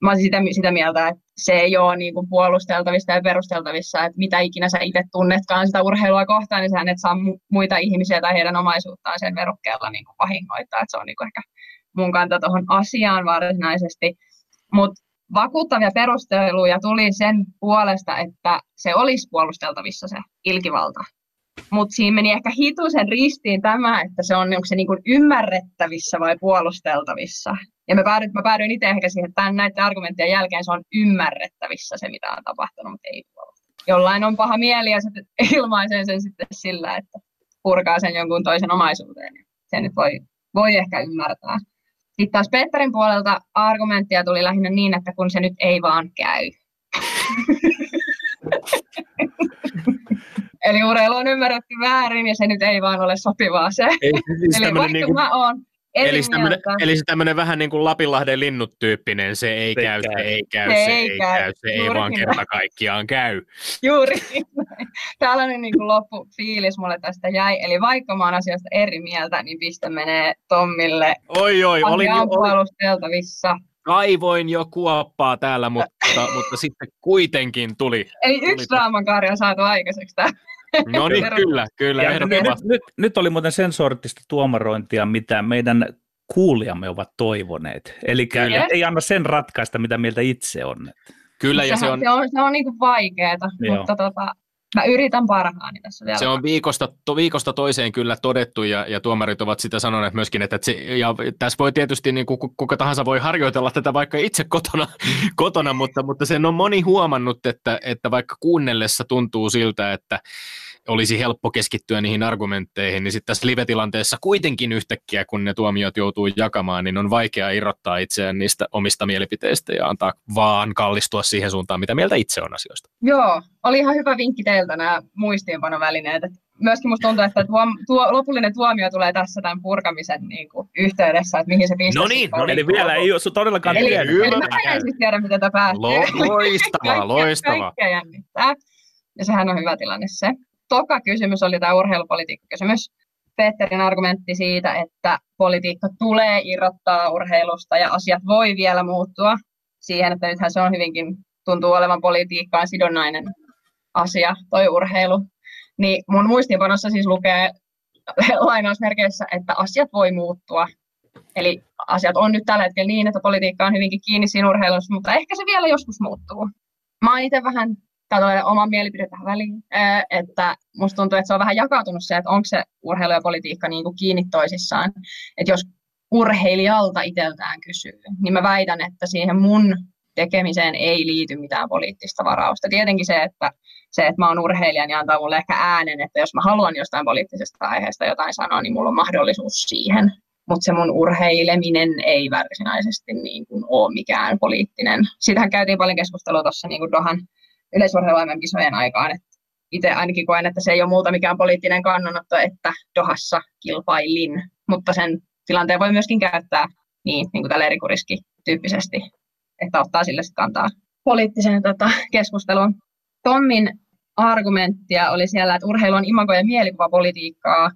mä olisin sitä, sitä mieltä, että se ei ole niin kuin puolusteltavissa ja perusteltavissa, että mitä ikinä sä itse tunnetkaan sitä urheilua kohtaan, niin sä et saa muita ihmisiä tai heidän omaisuuttaan sen verukkeella niin kuin vahingoittaa. Että se on niin kuin ehkä mun kanta tuohon asiaan varsinaisesti. Mutta vakuuttavia perusteluja tuli sen puolesta, että se olisi puolusteltavissa se ilkivalta. Mutta siinä meni ehkä hitusen ristiin tämä, että se on, onko se niin kuin ymmärrettävissä vai puolusteltavissa. Ja mä päädyin, mä päädyin itse ehkä siihen, että tämän, näiden argumenttien jälkeen se on ymmärrettävissä se, mitä on tapahtunut, mutta ei Jollain on paha mieli ja se [laughs] ilmaisee sen sitten sillä, että purkaa sen jonkun toisen omaisuuteen. Se nyt voi, voi ehkä ymmärtää. Sitten taas Petterin puolelta argumenttia tuli lähinnä niin, että kun se nyt ei vaan käy. [laughs] Eli urheilu on ymmärretty väärin ja se nyt ei vaan ole sopivaa se. Ei, siis Eli vaikka niin kuin... mä oon Eli, tämmönen, eli se tämmöinen vähän niin kuin Lapinlahden linnut tyyppinen, se ei se käy, käy, se ei käy, se, se ei käy, käy se ei vaan kerta kaikkiaan käy. Juuri Tällainen niin kuin loppufiilis mulle tästä jäi. Eli vaikka mä oon asiasta eri mieltä, niin piste menee Tommille. Oi oi, olin jo... puolusteltavissa. Kaivoin jo kuoppaa täällä, mutta, mutta sitten kuitenkin tuli. Eli yksi draaman on saatu aikaiseksi täällä. No niin, kyllä, kyllä. Ja nyt, nyt, nyt oli muuten sen sortista tuomarointia, mitä meidän kuulijamme ovat toivoneet. Eli ei anna sen ratkaista, mitä mieltä itse on. Kyllä, ja se on... Se on, se on niin vaikeaa, mutta tota, mä yritän parhaani tässä vielä. Se on viikosta, to, viikosta toiseen kyllä todettu ja, ja tuomarit ovat sitä sanoneet myöskin, että se, ja tässä voi tietysti niin kuka, kuka tahansa voi harjoitella tätä vaikka itse kotona, [laughs] kotona mutta, mutta sen on moni huomannut, että, että vaikka kuunnellessa tuntuu siltä, että olisi helppo keskittyä niihin argumentteihin, niin sitten tässä live-tilanteessa kuitenkin yhtäkkiä, kun ne tuomiot joutuu jakamaan, niin on vaikea irrottaa itseään niistä omista mielipiteistä ja antaa vaan kallistua siihen suuntaan, mitä mieltä itse on asioista. Joo, oli ihan hyvä vinkki teiltä nämä muistiinpanovälineet. Myöskin minusta tuntuu, että tuo, tuo, lopullinen tuomio tulee tässä tämän purkamisen niin kuin, yhteydessä, että mihin se piste No niin, no niin, eli vielä ei ole todellakaan eli, tiedä. Eli mä en siis tiedä, miten tämä päättyy. Lo, loistavaa, loistavaa. Kaikkea jännittää. Ja sehän on hyvä tilanne se. Toka kysymys oli tämä urheilupolitiikka-kysymys. Petterin argumentti siitä, että politiikka tulee irrottaa urheilusta ja asiat voi vielä muuttua siihen, että nythän se on hyvinkin, tuntuu olevan politiikkaan sidonnainen asia, toi urheilu. Niin mun muistiinpanossa siis lukee lainausmerkeissä, että asiat voi muuttua. Eli asiat on nyt tällä hetkellä niin, että politiikka on hyvinkin kiinni siinä urheilussa, mutta ehkä se vielä joskus muuttuu. Mä oon itse vähän katsoin oman mielipide tähän väliin, että musta tuntuu, että se on vähän jakautunut se, että onko se urheilu ja politiikka niin kuin kiinni toisissaan. Että jos urheilijalta itseltään kysyy, niin mä väitän, että siihen mun tekemiseen ei liity mitään poliittista varausta. Tietenkin se, että se, että mä oon urheilija, niin antaa mulle ehkä äänen, että jos mä haluan jostain poliittisesta aiheesta jotain sanoa, niin mulla on mahdollisuus siihen. Mutta se mun urheileminen ei varsinaisesti niin kuin ole mikään poliittinen. Siitähän käytiin paljon keskustelua tuossa niin Dohan yleisurheilu kisojen aikaan. että itse ainakin koen, että se ei ole muuta mikään poliittinen kannanotto, että Dohassa kilpailin, mutta sen tilanteen voi myöskin käyttää niin, niin kuin tällä tyyppisesti, että ottaa sille kantaa poliittiseen tota, keskusteluun. Tommin argumenttia oli siellä, että urheilu on imago- ja mielikuvapolitiikkaa,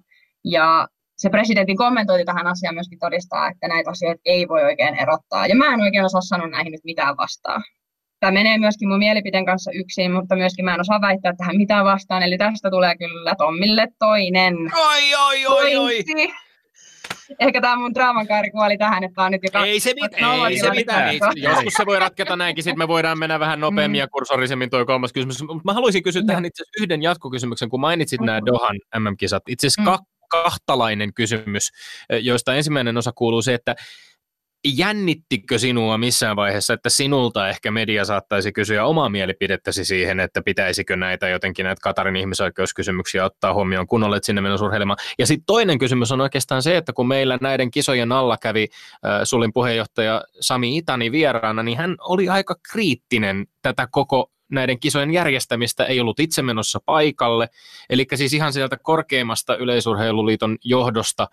ja se presidentin kommentointi tähän asiaan myöskin todistaa, että näitä asioita ei voi oikein erottaa. Ja mä en oikein osaa sanoa näihin nyt mitään vastaan. Tämä menee myöskin mun mielipiteen kanssa yksin, mutta myöskin mä en osaa väittää tähän mitään vastaan. Eli tästä tulee kyllä Tommille toinen. Oi, oi, oi, oi. Ehkä tämä mun draamankaari kuoli tähän, että on nyt jo Ei se, mit, ei se mitään. Niin, joskus se voi ratketa näinkin, sitten me voidaan mennä vähän nopeammin mm. ja kursorisemmin tuo kolmas kysymys. Mutta mä haluaisin kysyä tähän itse yhden jatkokysymyksen, kun mainitsit nämä Dohan MM-kisat. Itse asiassa mm. kahtalainen kysymys, joista ensimmäinen osa kuuluu se, että jännittikö sinua missään vaiheessa, että sinulta ehkä media saattaisi kysyä omaa mielipidettäsi siihen, että pitäisikö näitä jotenkin näitä Katarin ihmisoikeuskysymyksiä ottaa huomioon, kun olet sinne menossa urheilemaan. Ja sitten toinen kysymys on oikeastaan se, että kun meillä näiden kisojen alla kävi äh, Sulin puheenjohtaja Sami Itani vieraana, niin hän oli aika kriittinen tätä koko näiden kisojen järjestämistä ei ollut itse menossa paikalle. Eli siis ihan sieltä korkeimmasta yleisurheiluliiton johdosta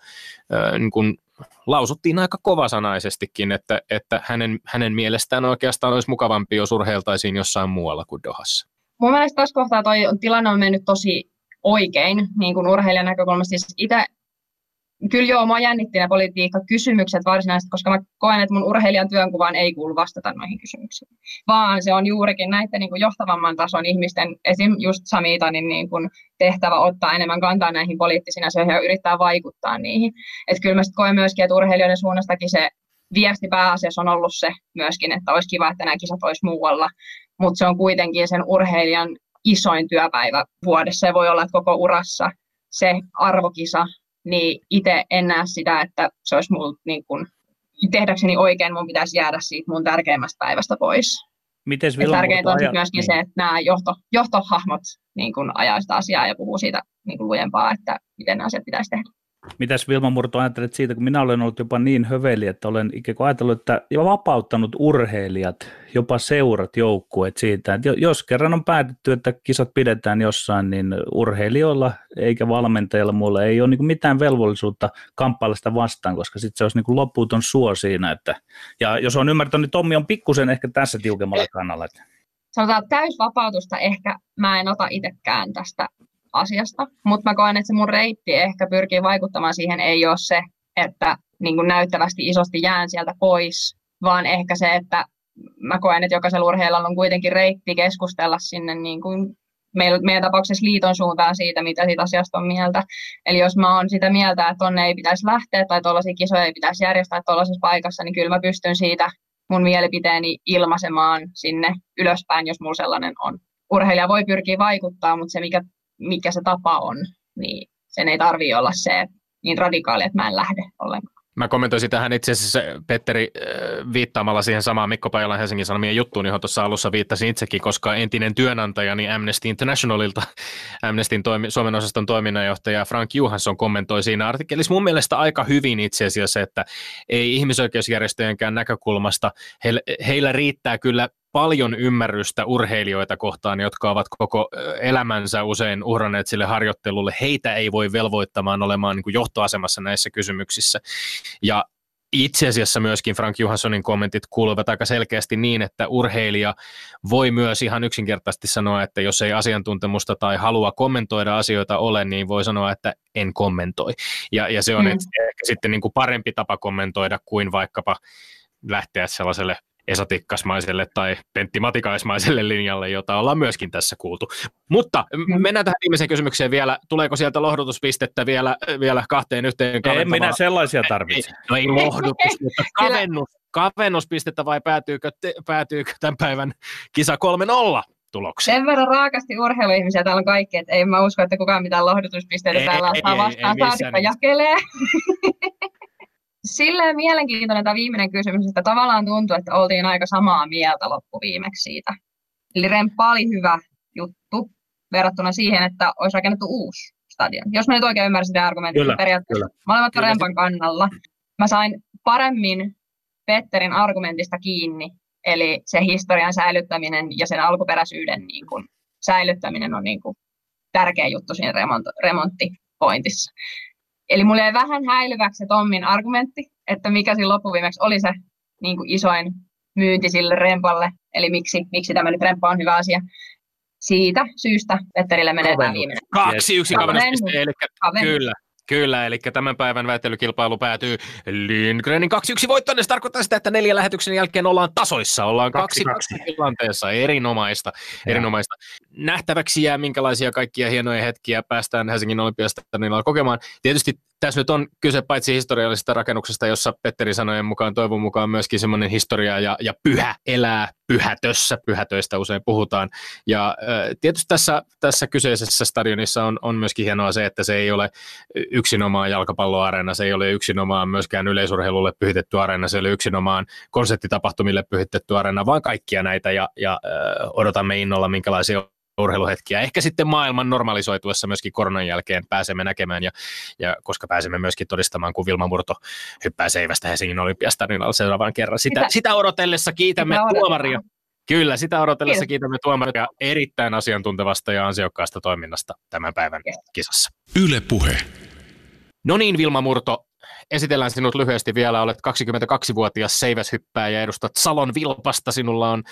niin kun lausuttiin aika kovasanaisestikin, että, että hänen, hänen mielestään oikeastaan olisi mukavampi, jos urheiltaisiin jossain muualla kuin Dohassa. Mun mielestä tässä kohtaa toi tilanne on mennyt tosi oikein niin kuin urheilijan näkökulmasta. Siis itse kyllä joo, mua jännitti ne politiikka-kysymykset varsinaisesti, koska mä koen, että mun urheilijan työnkuvaan ei kuulu vastata noihin kysymyksiin. Vaan se on juurikin näiden niin kuin johtavamman tason ihmisten, esim. just Samitanin niin kuin tehtävä ottaa enemmän kantaa näihin poliittisiin asioihin ja yrittää vaikuttaa niihin. Että kyllä mä koen myöskin, että urheilijoiden suunnastakin se viesti pääasiassa on ollut se myöskin, että olisi kiva, että nämä kisat olisi muualla, mutta se on kuitenkin sen urheilijan isoin työpäivä vuodessa ja voi olla, että koko urassa se arvokisa niin itse en näe sitä, että se olisi mulla niin kuin, tehdäkseni oikein, mun pitäisi jäädä siitä mun tärkeimmästä päivästä pois. Mites tärkeintä on myöskin niin. se, että nämä johto, johtohahmot niin kuin ajaa sitä asiaa ja puhuu siitä niin kuin lujempaa, että miten nämä asiat pitäisi tehdä. Mitäs Vilma Murto ajattelet siitä, kun minä olen ollut jopa niin höveli, että olen ikään kuin ajatellut, että jo vapauttanut urheilijat, jopa seurat, joukkueet siitä, että jos kerran on päätetty, että kisat pidetään jossain, niin urheilijoilla eikä valmentajilla muilla ei ole niin mitään velvollisuutta kamppailla sitä vastaan, koska sitten se olisi niin loppuuton suo siinä. Että, ja jos on ymmärtänyt, niin Tommi on pikkusen ehkä tässä tiukemmalla kannalla. Sanotaan täysvapautusta ehkä mä en ota itsekään tästä asiasta, mutta mä koen, että se mun reitti ehkä pyrkii vaikuttamaan siihen ei ole se, että niin kuin näyttävästi isosti jään sieltä pois, vaan ehkä se, että mä koen, että jokaisella urheilijalla on kuitenkin reitti keskustella sinne niin kuin meillä, meidän tapauksessa liiton suuntaan siitä, mitä siitä asiasta on mieltä. Eli jos mä oon sitä mieltä, että tonne ei pitäisi lähteä tai tuollaisia kisoja ei pitäisi järjestää tuollaisessa paikassa, niin kyllä mä pystyn siitä mun mielipiteeni ilmaisemaan sinne ylöspäin, jos mulla sellainen on. Urheilija voi pyrkiä vaikuttaa, mutta se mikä mikä se tapa on, niin sen ei tarvi olla se niin radikaali, että mä en lähde ollenkaan. Mä kommentoisin tähän itse asiassa Petteri äh, viittaamalla siihen samaan Mikko Pajalan Helsingin Sanomien juttuun, johon tuossa alussa viittasin itsekin, koska entinen työnantajani Amnesty Internationalilta, [laughs] Amnestyn toimi, Suomen osaston toiminnanjohtaja Frank Johansson kommentoi siinä artikkelissa mun mielestä aika hyvin itse asiassa, että ei ihmisoikeusjärjestöjenkään näkökulmasta, heillä riittää kyllä paljon ymmärrystä urheilijoita kohtaan, jotka ovat koko elämänsä usein uhranneet sille harjoittelulle. Heitä ei voi velvoittamaan olemaan niin kuin johtoasemassa näissä kysymyksissä. Ja itse asiassa myöskin Frank Johanssonin kommentit kuuluvat aika selkeästi niin, että urheilija voi myös ihan yksinkertaisesti sanoa, että jos ei asiantuntemusta tai halua kommentoida asioita ole, niin voi sanoa, että en kommentoi. Ja, ja se on mm. ehkä sitten niin kuin parempi tapa kommentoida kuin vaikkapa lähteä sellaiselle esatikkasmaiselle tai Pentti Matikaismaiselle linjalle, jota ollaan myöskin tässä kuultu. Mutta mm. mennään tähän viimeiseen kysymykseen vielä. Tuleeko sieltä lohdutuspistettä vielä, vielä kahteen yhteen En minä sellaisia tarvitse. Ei, no ei lohdutus, mutta [laughs] kavennus, kavennuspistettä vai päätyykö, te, päätyykö tämän päivän kisa 3-0? Tulokseen. Sen verran raakasti urheiluihmisiä täällä on kaikki, että ei mä usko, että kukaan mitään lohdutuspisteitä ei, täällä saa vastaan, saatikka jakelee. Silleen mielenkiintoinen tämä viimeinen kysymys, että tavallaan tuntuu, että oltiin aika samaa mieltä loppuviimeksi siitä. Eli remppa oli hyvä juttu verrattuna siihen, että olisi rakennettu uusi stadion. Jos mä nyt oikein ymmärsin sitä argumenttia, kyllä, periaatteessa kyllä. molemmat kyllä. rempan kannalla. Mä sain paremmin Petterin argumentista kiinni, eli se historian säilyttäminen ja sen alkuperäisyyden niin kuin, säilyttäminen on niin kuin, tärkeä juttu siinä remont- remonttipointissa. Eli mulle jäi vähän häilyväksi se Tommin argumentti, että mikä siinä loppuviimeksi oli se niin kuin isoin myynti sille rempalle, eli miksi, miksi tämä nyt remppa on hyvä asia. Siitä syystä Petterille menee tämä viimeinen. Kaksi yksi kavennuspiste, eli kyllä, Kyllä, eli tämän päivän väittelykilpailu päätyy Lindgrenin 2-1 voittoon. Se tarkoittaa sitä, että neljän lähetyksen jälkeen ollaan tasoissa. Ollaan kaksi, kaksi, kaksi tilanteessa. Erinomaista, erinomaista. Nähtäväksi jää, minkälaisia kaikkia hienoja hetkiä päästään Helsingin olympiastadionilla kokemaan. Tietysti tässä nyt on kyse paitsi historiallisesta rakennuksesta, jossa Petteri sanojen mukaan toivon mukaan myöskin semmoinen historia ja, ja pyhä elää pyhätössä, pyhätöistä usein puhutaan. Ja tietysti tässä, tässä kyseisessä stadionissa on, on myöskin hienoa se, että se ei ole yksinomaan jalkapalloareena, se ei ole yksinomaan myöskään yleisurheilulle pyhitetty areena, se ei ole yksinomaan konserttitapahtumille pyhitetty areena, vaan kaikkia näitä ja, ja odotamme innolla, minkälaisia urheiluhetkiä. Ehkä sitten maailman normalisoituessa myöskin koronan jälkeen pääsemme näkemään ja, ja koska pääsemme myöskin todistamaan, kun Vilma Murto hyppää seivästä Helsingin olympiastadionilla seuraavan kerran. Sitä, sitä, sitä odotellessa kiitämme sitä tuomaria. Kyllä, sitä odotellessa Kiitos. kiitämme tuomaria erittäin asiantuntevasta ja ansiokkaasta toiminnasta tämän päivän kisassa. Yle Puhe. No niin, Vilma Murto, esitellään sinut lyhyesti vielä. Olet 22-vuotias seiväshyppääjä ja edustat Salon Vilpasta. Sinulla on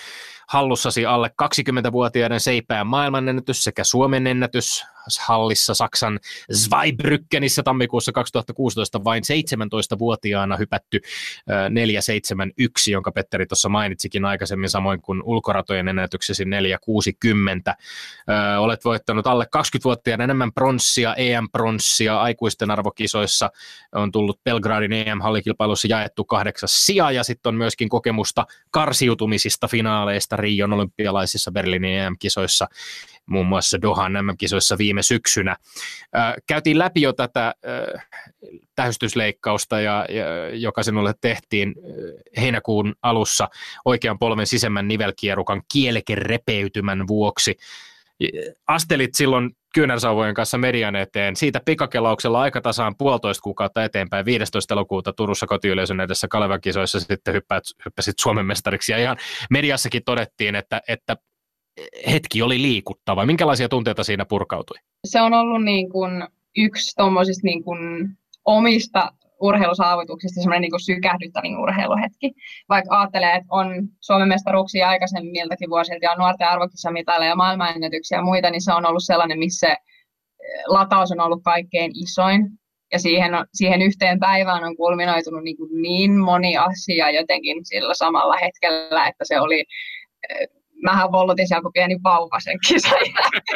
hallussasi alle 20-vuotiaiden seipään maailmanennätys sekä Suomen ennätys hallissa Saksan Zweibrückenissä tammikuussa 2016 vain 17-vuotiaana hypätty 471, jonka Petteri tuossa mainitsikin aikaisemmin, samoin kuin ulkoratojen ennätyksesi 460. Olet voittanut alle 20-vuotiaana enemmän pronssia, EM-pronssia aikuisten arvokisoissa, on tullut Belgradin EM-hallikilpailussa jaettu kahdeksas sija ja sitten on myöskin kokemusta karsiutumisista finaaleista Rion olympialaisissa Berliinin EM-kisoissa muun muassa Dohan MM-kisoissa viime syksynä. Käytiin läpi jo tätä tähystysleikkausta, ja, ja, joka sinulle tehtiin heinäkuun alussa oikean polven sisemmän nivelkierukan kielekerepeytymän vuoksi. Astelit silloin kyynärsauvojen kanssa median eteen. Siitä pikakelauksella aikatasaan puolitoista kuukautta eteenpäin 15. elokuuta Turussa kotiyleisön edessä Kalevan kisoissa sitten hyppäät, hyppäsit Suomen mestariksi. Ja ihan mediassakin todettiin, että, että hetki oli liikuttava. Minkälaisia tunteita siinä purkautui? Se on ollut niin kuin yksi tuommoisista niin omista urheilusaavutuksista semmoinen niin sykähdyttävin urheiluhetki. Vaikka ajattelee, että on Suomen mestaruuksia aikaisemmiltakin vuosilta ja nuorten arvokisamitaleja ja maailmanennätyksiä ja muita, niin se on ollut sellainen, missä eh, lataus on ollut kaikkein isoin. Ja siihen, on, siihen yhteen päivään on kulminoitunut niin, niin moni asia jotenkin sillä samalla hetkellä, että se oli eh, mähän vollotin siellä kuin pieni vauva sen kisan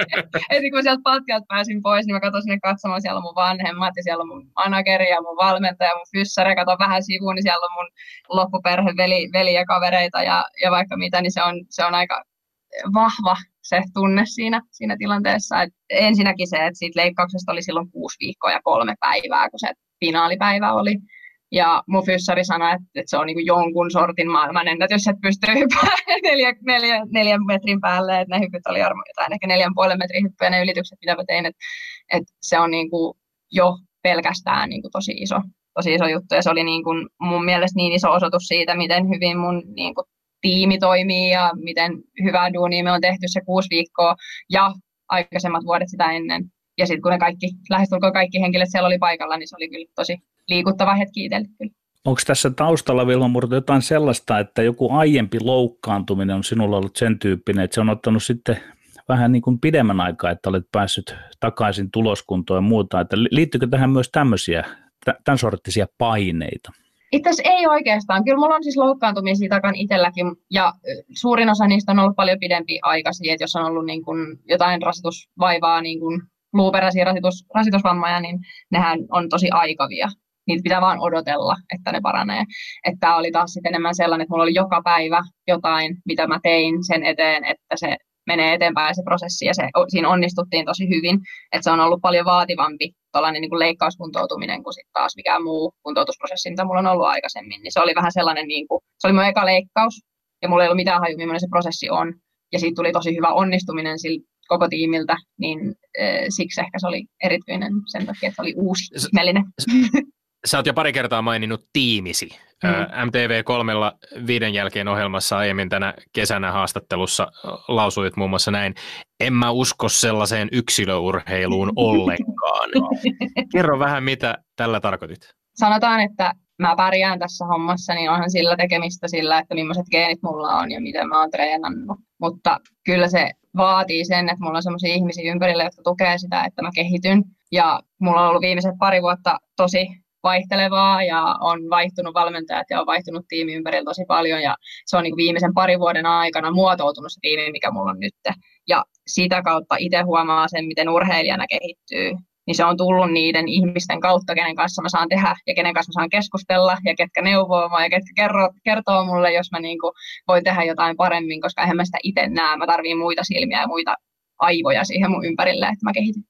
[laughs] Eli kun sieltä patjalta pääsin pois, niin mä katsoin sinne katsomaan, siellä on mun vanhemmat ja siellä on mun manageri ja mun valmentaja, mun fyssari, katson vähän sivuun, niin siellä on mun loppuperhe, veli, veli ja kavereita ja, ja vaikka mitä, niin se on, se on aika vahva se tunne siinä, siinä tilanteessa. Et ensinnäkin se, että siitä leikkauksesta oli silloin kuusi viikkoa ja kolme päivää, kun se finaalipäivä oli. Ja mun fyssari sanoi, että, että se on niin jonkun sortin maailman ennätys, että pystyy hyppäämään [laughs] neljä, neljä, neljän metrin päälle, että ne hyppyt oli armo jotain, ehkä neljän puolen metrin hyppyjä ne ylitykset, mitä mä tein, että, että se on niin kuin jo pelkästään niin kuin tosi iso, tosi iso juttu, ja se oli niin kuin mun mielestä niin iso osoitus siitä, miten hyvin mun niin kuin tiimi toimii ja miten hyvää duunia me on tehty se kuusi viikkoa ja aikaisemmat vuodet sitä ennen. Ja sitten kun ne kaikki, lähestulkoon kaikki henkilöt siellä oli paikalla, niin se oli kyllä tosi liikuttava hetki itselle kyllä. Onko tässä taustalla, Vilma Murto, jotain sellaista, että joku aiempi loukkaantuminen on sinulla ollut sen tyyppinen, että se on ottanut sitten vähän niin kuin pidemmän aikaa, että olet päässyt takaisin tuloskuntoon ja muuta. Että liittyykö tähän myös tämmöisiä, tämän sorttisia paineita? Itse asiassa ei oikeastaan. Kyllä mulla on siis loukkaantumisia takan itselläkin, ja suurin osa niistä on ollut paljon pidempi aikaisia, että jos on ollut niin kuin jotain rasitusvaivaa, niin kuin luuperäisiä rasitus, rasitusvammoja, niin nehän on tosi aikavia. Niitä pitää vaan odotella, että ne paranee. Että tämä oli taas sitten enemmän sellainen, että mulla oli joka päivä jotain, mitä mä tein sen eteen, että se menee eteenpäin se prosessi ja se, siinä onnistuttiin tosi hyvin. Että se on ollut paljon vaativampi tuollainen niin kuin leikkauskuntoutuminen kuin sitten taas mikään muu kuntoutusprosessi, mitä mulla on ollut aikaisemmin. Niin se oli vähän sellainen, niin kuin, se oli mun eka leikkaus ja mulla ei ollut mitään haju, millainen se prosessi on. Ja siitä tuli tosi hyvä onnistuminen sillä koko tiimiltä, niin äh, siksi ehkä se oli erityinen sen takia, että se oli uusi, ihmeellinen. Sä oot jo pari kertaa maininnut tiimisi. Mm. MTV3 viiden jälkeen ohjelmassa aiemmin tänä kesänä haastattelussa lausuit muun muassa näin, en mä usko sellaiseen yksilöurheiluun [laughs] ollenkaan. Kerro vähän, mitä tällä tarkoitit. Sanotaan, että mä pärjään tässä hommassa, niin onhan sillä tekemistä sillä, että millaiset geenit mulla on ja miten mä oon treenannut. Mutta kyllä se vaatii sen, että mulla on sellaisia ihmisiä ympärillä, jotka tukee sitä, että mä kehityn. Ja mulla on ollut viimeiset pari vuotta tosi vaihtelevaa ja on vaihtunut valmentajat ja on vaihtunut tiimi ympärillä tosi paljon ja se on niin viimeisen parin vuoden aikana muotoutunut se tiimi, mikä mulla on nyt. Ja sitä kautta itse huomaa sen, miten urheilijana kehittyy. Niin se on tullut niiden ihmisten kautta, kenen kanssa mä saan tehdä ja kenen kanssa mä saan keskustella ja ketkä neuvoo mua ja ketkä kertoo, kertoo mulle, jos mä niin voin tehdä jotain paremmin, koska eihän mä sitä itse näe. Mä tarviin muita silmiä ja muita aivoja siihen mun ympärille, että mä kehityn.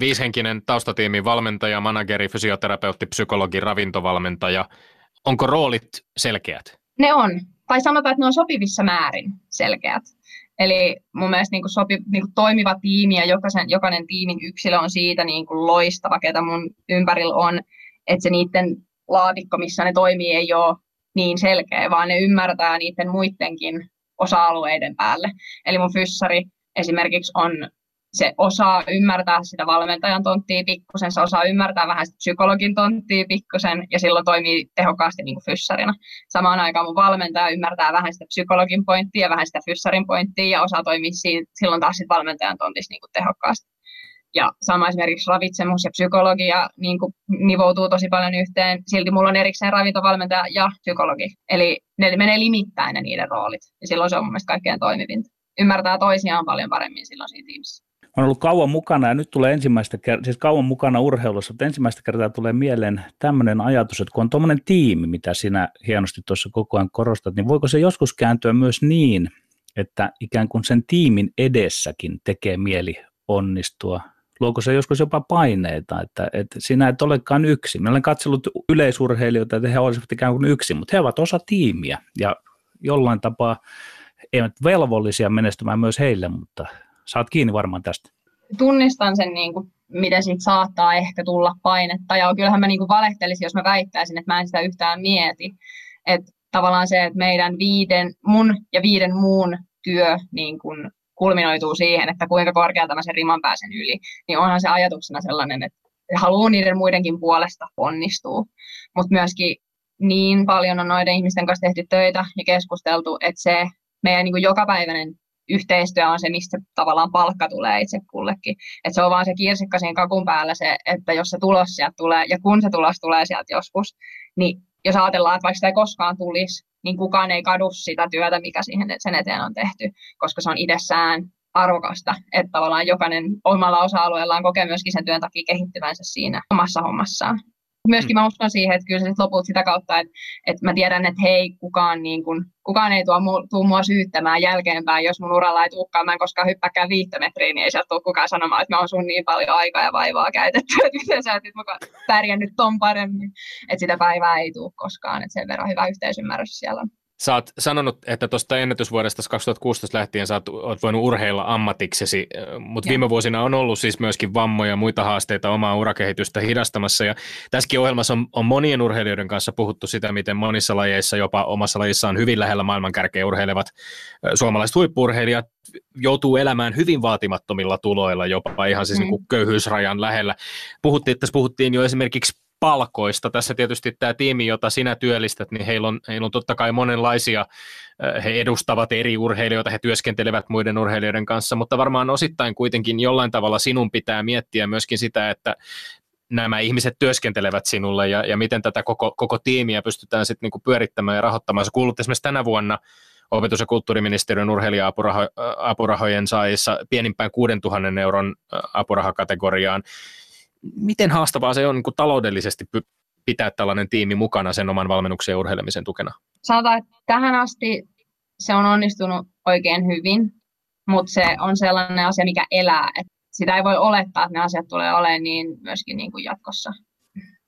Viishenkinen taustatiimin valmentaja, manageri, fysioterapeutti, psykologi, ravintovalmentaja. Onko roolit selkeät? Ne on. Tai sanotaan, että ne on sopivissa määrin selkeät. Eli mun mielestä niin kuin sopi, niin kuin toimiva tiimi ja jokaisen, jokainen tiimin yksilö on siitä niin kuin loistava, ketä mun ympärillä on, että se niiden laatikko, missä ne toimii, ei ole niin selkeä, vaan ne ymmärtää niiden muidenkin osa-alueiden päälle. Eli mun fyssari esimerkiksi on se osaa ymmärtää sitä valmentajan tonttia pikkusen, se osaa ymmärtää vähän sitä psykologin tonttia pikkusen ja silloin toimii tehokkaasti niin kuin fyssarina. Samaan aikaan mun valmentaja ymmärtää vähän sitä psykologin pointtia ja vähän sitä fyssarin pointtia ja osaa toimia siinä, silloin taas sit valmentajan tontissa niin kuin tehokkaasti. Ja sama esimerkiksi ravitsemus ja psykologia niin kuin nivoutuu tosi paljon yhteen. Silti mulla on erikseen ravintovalmentaja ja psykologi. Eli ne menee limittäin ne niiden roolit. Ja silloin se on mun mielestä kaikkein toimivinta. Ymmärtää toisiaan paljon paremmin silloin siinä tiimissä on ollut kauan mukana ja nyt tulee ensimmäistä kertaa, siis kauan mukana urheilussa, mutta ensimmäistä kertaa tulee mieleen tämmöinen ajatus, että kun on tuommoinen tiimi, mitä sinä hienosti tuossa koko ajan korostat, niin voiko se joskus kääntyä myös niin, että ikään kuin sen tiimin edessäkin tekee mieli onnistua? Luoko se joskus jopa paineita, että, että sinä et olekaan yksi? Minä olen katsellut yleisurheilijoita, että he olisivat ikään kuin yksin, mutta he ovat osa tiimiä ja jollain tapaa eivät velvollisia menestymään myös heille, mutta saat kiinni varmaan tästä. Tunnistan sen, niin kuin, miten siitä saattaa ehkä tulla painetta. Ja kyllähän mä niin kuin valehtelisin, jos mä väittäisin, että mä en sitä yhtään mieti. Että tavallaan se, että meidän viiden, mun ja viiden muun työ niin kuin kulminoituu siihen, että kuinka korkealta mä sen riman pääsen yli, niin onhan se ajatuksena sellainen, että haluaa niiden muidenkin puolesta onnistuu. Mutta myöskin niin paljon on noiden ihmisten kanssa tehty töitä ja keskusteltu, että se meidän niin kuin jokapäiväinen yhteistyö on se, mistä tavallaan palkka tulee itse kullekin. Et se on vaan se kirsikka siinä kakun päällä se, että jos se tulos sieltä tulee, ja kun se tulos tulee sieltä joskus, niin jos ajatellaan, että vaikka sitä ei koskaan tulisi, niin kukaan ei kadu sitä työtä, mikä siihen sen eteen on tehty, koska se on itsessään arvokasta, että tavallaan jokainen omalla osa-alueellaan kokee myöskin sen työn takia kehittyvänsä siinä omassa hommassaan myöskin mä uskon siihen, että kyllä se loput sitä kautta, että, että mä tiedän, että hei, kukaan, niin kuin, kukaan ei tuo, tuu mua syyttämään jälkeenpäin, jos mun uralla ei tulekaan, mä en koskaan hyppääkään viittä metriä, niin ei sieltä tule kukaan sanomaan, että mä oon sun niin paljon aikaa ja vaivaa käytetty, että miten sä et mukaan pärjännyt ton paremmin, että sitä päivää ei tule koskaan, että sen verran hyvä yhteisymmärrys siellä on. Sä oot sanonut, että tuosta ennätysvuodesta 2016 lähtien sä oot, oot voinut urheilla ammatiksesi, mutta viime vuosina on ollut siis myöskin vammoja ja muita haasteita omaa urakehitystä hidastamassa. Ja tässäkin ohjelmassa on, on monien urheilijoiden kanssa puhuttu sitä, miten monissa lajeissa, jopa omassa lajissaan hyvin lähellä maailmankärkeä urheilevat suomalaiset huippurheilijat joutuu elämään hyvin vaatimattomilla tuloilla, jopa ihan siis mm. niin kuin köyhyysrajan lähellä. Puhuttiin, tässä puhuttiin jo esimerkiksi palkoista. Tässä tietysti tämä tiimi, jota sinä työllistät, niin heillä on, heillä on totta kai monenlaisia, he edustavat eri urheilijoita, he työskentelevät muiden urheilijoiden kanssa, mutta varmaan osittain kuitenkin jollain tavalla sinun pitää miettiä myöskin sitä, että nämä ihmiset työskentelevät sinulle ja, ja miten tätä koko, koko tiimiä pystytään sitten niinku pyörittämään ja rahoittamaan. Se kuulut esimerkiksi tänä vuonna opetus- ja kulttuuriministeriön urheilija-apurahojen saajissa pienimpään 6000 euron apurahakategoriaan. Miten haastavaa se on niin kuin taloudellisesti pitää tällainen tiimi mukana sen oman valmennuksen ja urheilemisen tukena? Sanotaan, että tähän asti se on onnistunut oikein hyvin, mutta se on sellainen asia, mikä elää. Et sitä ei voi olettaa, että ne asiat tulee olemaan niin myöskin niin kuin jatkossa.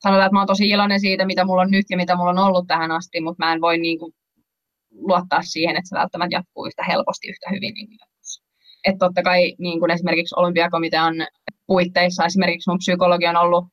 Sanotaan, että mä oon tosi iloinen siitä, mitä mulla on nyt ja mitä mulla on ollut tähän asti, mutta mä en voi niin kuin luottaa siihen, että se välttämättä jatkuu yhtä helposti yhtä hyvin niin jatkossa. Että totta kai niin kuin esimerkiksi olympiakomitean puitteissa esimerkiksi mun psykologi on ollut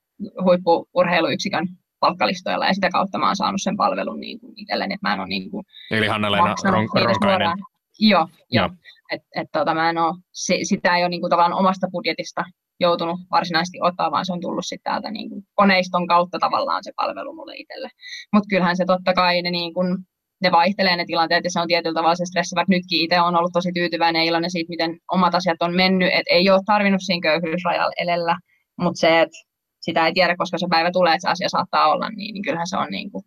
huippuurheiluyksikön palkkalistoilla ja sitä kautta mä oon saanut sen palvelun niin kuin itselleni, että mä en ole niin kuin Eli Hanna-Leena Ron- Ronkainen. Joo, joo. Et, et, tota, mä en ole, se, sitä ei ole niin kuin, tavallaan omasta budjetista joutunut varsinaisesti ottaa, vaan se on tullut sitten täältä niin kuin, koneiston kautta tavallaan se palvelu mulle itselle. Mutta kyllähän se totta kai ne, niin kuin, ne vaihtelee ne tilanteet ja se on tietyllä tavalla se stressivat. Nytkin itse on ollut tosi tyytyväinen ja iloinen siitä, miten omat asiat on mennyt, että ei ole tarvinnut siinä köyhyysrajalla elellä, mutta se, että sitä ei tiedä, koska se päivä tulee, että se asia saattaa olla, niin, niin kyllähän se on niin kuin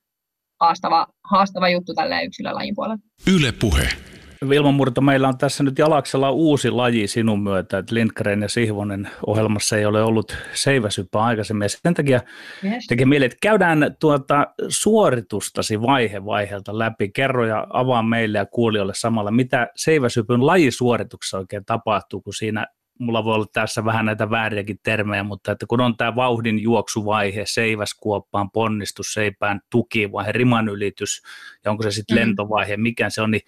haastava, haastava juttu tälle yksilölajin puolella. Yle Puhe. Vilma Murto, meillä on tässä nyt Jalaksella uusi laji sinun myötä, että Lindgren ja Sihvonen ohjelmassa ei ole ollut seiväsyppää aikaisemmin. Ja sen takia yes. tekee mieli, että käydään tuota suoritustasi vaihe vaiheelta läpi. Kerro ja avaa meille ja kuulijoille samalla, mitä seiväsypyn lajisuorituksessa oikein tapahtuu, kun siinä mulla voi olla tässä vähän näitä vääriäkin termejä, mutta että kun on tämä vauhdin juoksuvaihe, seiväskuoppaan, ponnistus, seipään tukivaihe, riman ylitys ja onko se sitten mm. lentovaihe, mikä se on, niin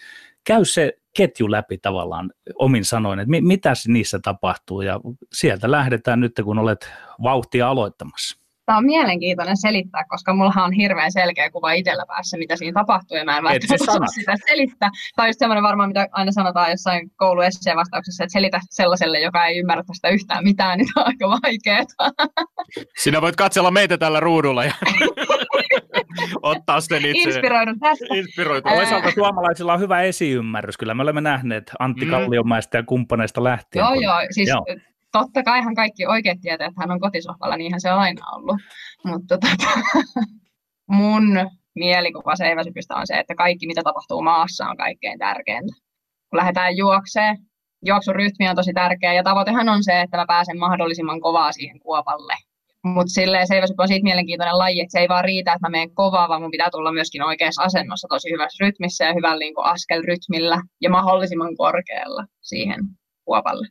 käy se ketju läpi tavallaan omin sanoin, että mitä niissä tapahtuu ja sieltä lähdetään nyt, kun olet vauhtia aloittamassa. Tämä on mielenkiintoinen selittää, koska mulla on hirveän selkeä kuva itsellä päässä, mitä siinä tapahtuu, ja mä en välttämättä osaa sitä selittää. Tai just semmoinen varmaan, mitä aina sanotaan jossain kouluesseen vastauksessa, että selitä sellaiselle, joka ei ymmärrä tästä yhtään mitään, niin on aika vaikeaa. Sinä voit katsella meitä tällä ruudulla ja [laughs] ottaa sen itse. Inspiroidun tästä. Inspiroitu. Toisaalta suomalaisilla on hyvä esiymmärrys. Kyllä me olemme nähneet Antti mm. Ja kumppaneista lähtien. Joo, kun... joo. Siis joo totta kai hän kaikki oikeat tietää, että hän on kotisohvalla, niinhän se on aina ollut. Mutta tota, [laughs] mun mielikuva seiväsypystä on se, että kaikki mitä tapahtuu maassa on kaikkein tärkeintä. Kun lähdetään juokseen, juoksurytmi on tosi tärkeä ja tavoitehan on se, että mä pääsen mahdollisimman kovaa siihen kuopalle. Mutta silleen seiväsypy on siitä mielenkiintoinen laji, että se ei vaan riitä, että mä menen kovaa, vaan mun pitää tulla myöskin oikeassa asennossa tosi hyvässä rytmissä ja hyvällä niin askelrytmillä ja mahdollisimman korkealla siihen kuopalle.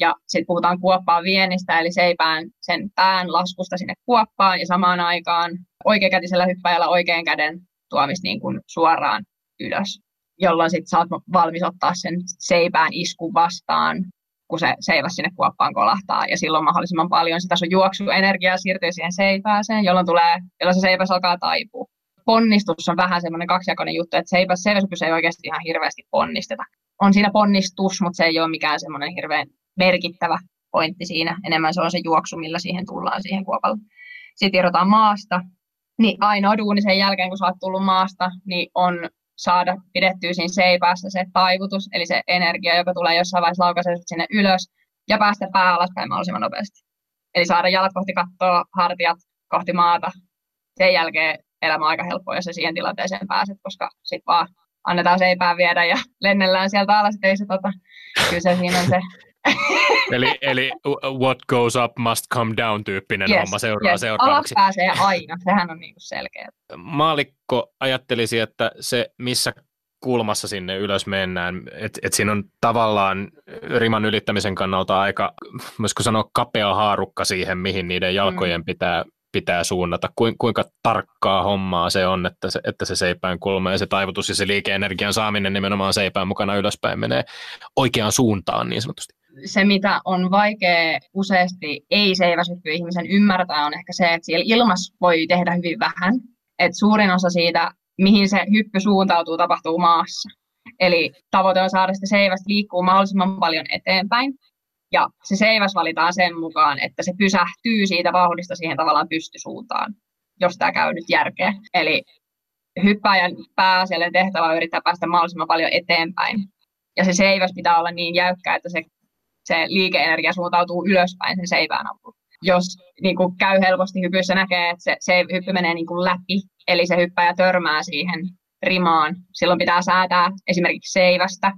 Ja sitten puhutaan kuoppaan viennistä, eli seipään sen pään laskusta sinne kuoppaan ja samaan aikaan oikeakätisellä hyppäjällä oikean käden tuomista niin kuin suoraan ylös, jolloin sitten saat valmis ottaa sen seipään iskun vastaan, kun se seiväs sinne kuoppaan kolahtaa, ja silloin mahdollisimman paljon sitä sun juoksuenergiaa siirtyy siihen seipääseen, jolloin, tulee, jolloin se seipäs alkaa taipua. Ponnistus on vähän semmoinen kaksijakoinen juttu, että seipäs, seiväshypys ei oikeasti ihan hirveästi ponnisteta. On siinä ponnistus, mutta se ei ole mikään semmoinen hirveän merkittävä pointti siinä. Enemmän se on se juoksu, millä siihen tullaan siihen kuopalle. Sitten irrotaan maasta. Niin ainoa duuni sen jälkeen, kun sä oot tullut maasta, niin on saada pidettyä siinä seipäässä se taivutus, eli se energia, joka tulee jossain vaiheessa laukaisee sinne ylös, ja päästä pää alaspäin mahdollisimman nopeasti. Eli saada jalat kohti kattoa, hartiat kohti maata. Sen jälkeen elämä on aika helppoa, jos sä siihen tilanteeseen pääset, koska sitten vaan annetaan seipää viedä ja lennellään sieltä alas, ei se tota, kyllä se siinä on se eli, eli what goes up must come down tyyppinen yes, homma seuraa yes. seuraavaksi. Alas pääsee aina, sehän on niin selkeä. Maalikko ajattelisi, että se missä kulmassa sinne ylös mennään, että et siinä on tavallaan riman ylittämisen kannalta aika, voisiko sanoa kapea haarukka siihen, mihin niiden jalkojen mm. pitää, pitää suunnata. Kuinka tarkkaa hommaa se on, että se, että se seipään kulma ja se taivutus ja se liikeenergian saaminen nimenomaan seipään mukana ylöspäin menee oikeaan suuntaan niin sanotusti se, mitä on vaikea useasti ei-seiväsytty ihmisen ymmärtää, on ehkä se, että siellä ilmassa voi tehdä hyvin vähän. Et suurin osa siitä, mihin se hyppy suuntautuu, tapahtuu maassa. Eli tavoite on saada sitä seivästä liikkuu mahdollisimman paljon eteenpäin. Ja se seiväs valitaan sen mukaan, että se pysähtyy siitä vauhdista siihen tavallaan pystysuuntaan. jos tämä käy nyt järkeä. Eli hyppääjän pääasiallinen tehtävä on yrittää päästä mahdollisimman paljon eteenpäin. Ja se seiväs pitää olla niin jäykkä, että se, se liikeenergia suuntautuu ylöspäin sen seivään avulla. Jos niin kuin käy helposti hypyissä näkee, että se, se hyppy menee niin kuin läpi, eli se hyppäjä törmää siihen rimaan, silloin pitää säätää esimerkiksi seivästä,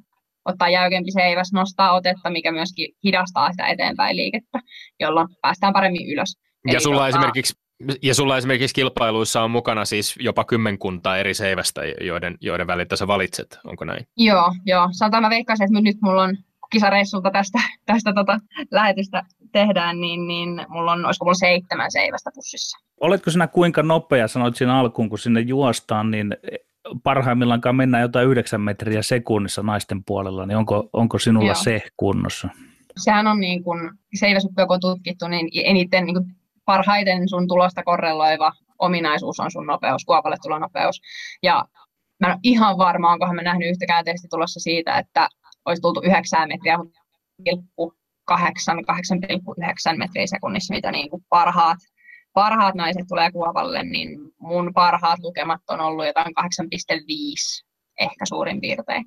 ottaa jäykempi seiväs, nostaa otetta, mikä myöskin hidastaa sitä eteenpäin liikettä, jolloin päästään paremmin ylös. Ja Eli sulla, tota... esimerkiksi, ja sulla esimerkiksi kilpailuissa on mukana siis jopa kymmenkunta eri seivästä, joiden, joiden väliltä sä valitset, onko näin? Joo, joo. Sanotaan mä veikkaisin, että nyt mulla on kisareissulta tästä, tästä tota, lähetystä tehdään, niin, niin mulla on, olisiko mulla seitsemän seivästä pussissa. Oletko sinä kuinka nopea, sanoit siinä alkuun, kun sinne juostaan, niin parhaimmillaankaan mennään jotain yhdeksän metriä sekunnissa naisten puolella, niin onko, onko sinulla Joo. se kunnossa? Sehän on niin kuin, seiväsyppyä kun on tutkittu, niin eniten niin kuin parhaiten sun tulosta korreloiva ominaisuus on sun nopeus, kuopalle tulonopeus. Ja mä en ole ihan varma, onkohan mä nähnyt yhtäkään testitulossa siitä, että olisi tultu 9 metriä, mutta 8, 8,9 metriä sekunnissa, mitä niin kuin parhaat parhaat naiset tulee kuovalle, niin mun parhaat lukemat on ollut jotain 8,5 ehkä suurin piirtein.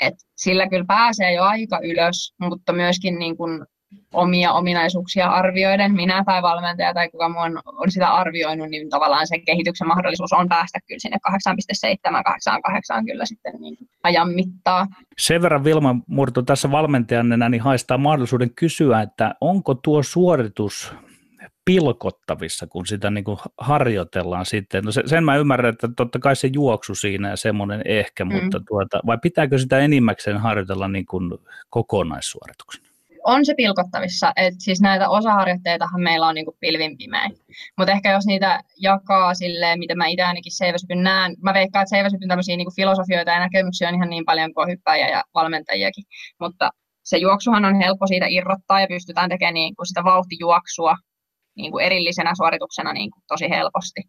Et sillä kyllä pääsee jo aika ylös, mutta myöskin niin kun omia ominaisuuksia arvioiden, minä tai valmentaja tai kuka muu on, on sitä arvioinut, niin tavallaan se kehityksen mahdollisuus on päästä kyllä sinne 8,7-8,8 kyllä sitten niin ajan mittaa. Sen verran Vilma Murto tässä valmentajanne niin haistaa mahdollisuuden kysyä, että onko tuo suoritus pilkottavissa, kun sitä niin kuin harjoitellaan sitten. No sen mä ymmärrän, että totta kai se juoksu siinä ja semmoinen ehkä, mm. mutta tuota, vai pitääkö sitä enimmäkseen harjoitella niin kuin kokonaissuorituksena? On se pilkottavissa, että siis näitä osaharjoitteitahan meillä on niin kuin pilvin pimeä. Mutta ehkä jos niitä jakaa silleen, mitä mä itse ainakin seiväsypyn näen, mä veikkaan, että seiväsypyn tämmöisiä niin kuin filosofioita ja näkemyksiä on ihan niin paljon kuin hyppäjiä ja valmentajiakin, mutta se juoksuhan on helppo siitä irrottaa ja pystytään tekemään niin kuin sitä vauhtijuoksua niin kuin erillisenä suorituksena niin kuin tosi helposti.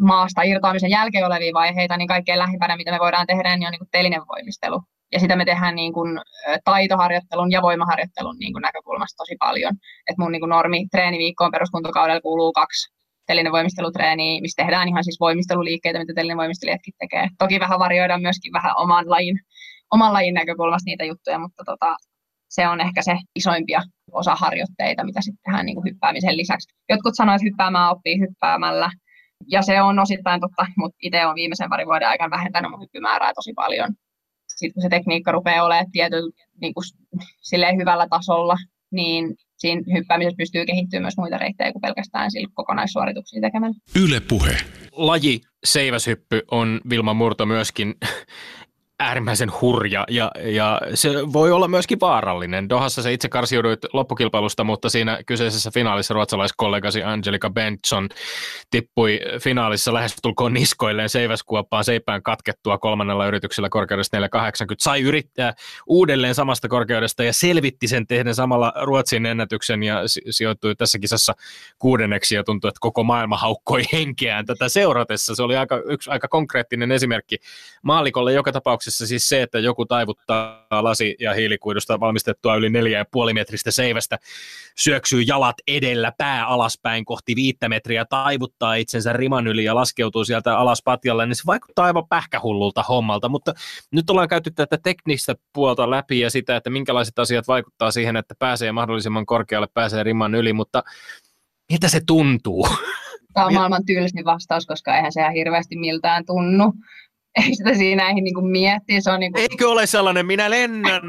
Maasta irtoamisen jälkeen olevia vaiheita, niin kaikkein lähimpänä, mitä me voidaan tehdä, niin on niin kuin telinen voimistelu. Ja sitä me tehdään niin kuin taitoharjoittelun ja voimaharjoittelun niin kuin näkökulmasta tosi paljon. Et mun niin kuin normi treeniviikkoon peruskuntokaudella kuuluu kaksi telinen voimistelutreeniä, missä tehdään ihan siis voimisteluliikkeitä, mitä telinen voimistelijatkin tekee. Toki vähän varioidaan myöskin vähän oman lajin, oman lajin näkökulmasta niitä juttuja, mutta tota, se on ehkä se isoimpia osaharjoitteita, mitä sitten tehdään niin kuin hyppäämisen lisäksi. Jotkut sanoivat, että hyppäämään oppii hyppäämällä, ja se on osittain totta, mutta itse olen viimeisen parin vuoden aikana vähentänyt mun hyppymäärää tosi paljon. Sitten kun se tekniikka rupeaa olemaan tietyllä niin kuin, silleen hyvällä tasolla, niin siinä hyppäämisessä pystyy kehittymään myös muita reittejä kuin pelkästään sillä kokonaissuorituksia tekemällä. Yle puhe. Laji seiväshyppy on Vilma Murto myöskin äärimmäisen hurja ja, ja se voi olla myöskin vaarallinen. Dohassa se itse karsiuduit loppukilpailusta, mutta siinä kyseisessä finaalissa ruotsalaiskollegasi Angelika Benson tippui finaalissa lähestulkoon niskoilleen seiväskuoppaan seipään katkettua kolmannella yrityksellä korkeudesta 480. Sai yrittää uudelleen samasta korkeudesta ja selvitti sen tehden samalla Ruotsin ennätyksen ja sijoittui tässä kisassa kuudenneksi ja tuntui, että koko maailma haukkoi henkeään tätä seuratessa. Se oli aika, yksi aika konkreettinen esimerkki maalikolle joka tapauksessa tapauksessa siis se, että joku taivuttaa lasi- ja hiilikuidusta valmistettua yli 4,5 metristä seivästä, syöksyy jalat edellä, pää alaspäin kohti viittä metriä, taivuttaa itsensä riman yli ja laskeutuu sieltä alas patjalle, niin se vaikuttaa aivan pähkähullulta hommalta, mutta nyt ollaan käyty tätä teknistä puolta läpi ja sitä, että minkälaiset asiat vaikuttaa siihen, että pääsee mahdollisimman korkealle, pääsee riman yli, mutta miltä se tuntuu? Tämä on maailman tylsin vastaus, koska eihän se ihan hirveästi miltään tunnu ei sitä siinä ei niin miettiä. Se on niin kuin... Eikö ole sellainen, minä lennän?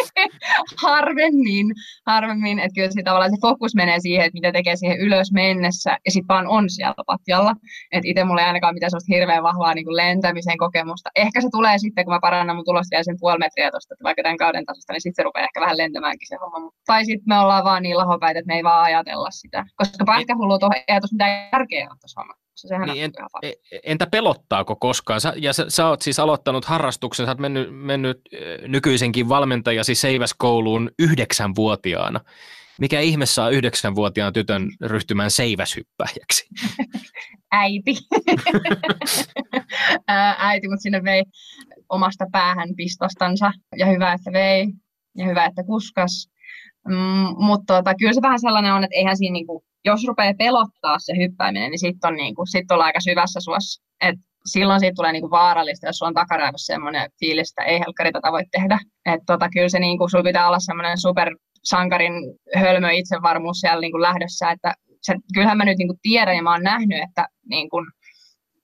[laughs] harvemmin, harvemmin, että kyllä se, tavallaan se fokus menee siihen, että mitä tekee siihen ylös mennessä, ja sitten vaan on siellä patjalla. Että itse mulla ei ainakaan mitään sellaista hirveän vahvaa niin kuin lentämisen kokemusta. Ehkä se tulee sitten, kun mä parannan mun tulosta vielä sen puoli metriä tuosta, vaikka tämän kauden tasosta, niin sitten se rupeaa ehkä vähän lentämäänkin se homma. Tai sitten me ollaan vaan niin lahopäitä, että me ei vaan ajatella sitä. Koska pähkähullut on ei mitään järkeä ole tuossa hommassa. Sehän niin en, e- entä pelottaako koskaan? Sä, ja sä, sä oot siis aloittanut harrastuksen, sä oot mennyt, mennyt nykyisenkin valmentajasi seiväskouluun yhdeksänvuotiaana. Mikä ihme saa yhdeksänvuotiaan tytön ryhtymään seiväshyppäjäksi? [laughs] Äiti. [laughs] Äiti, mutta sinne vei omasta päähän pistostansa ja hyvä, että vei ja hyvä, että kuskas. Mm, mutta tota, kyllä se vähän sellainen on, että eihän siinä niinku jos rupeaa pelottaa se hyppääminen, niin sitten on niin kuin, sit ollaan aika syvässä suossa. Et silloin siitä tulee niinku vaarallista, jos sulla on takaraivossa semmoinen fiilis, että ei helkkari tätä voi tehdä. Että tota, kyllä se niinku, sulla pitää olla semmoinen supersankarin hölmö itsevarmuus siellä niinku lähdössä, että se, kyllähän mä nyt niinku tiedän ja mä oon nähnyt, että niinku,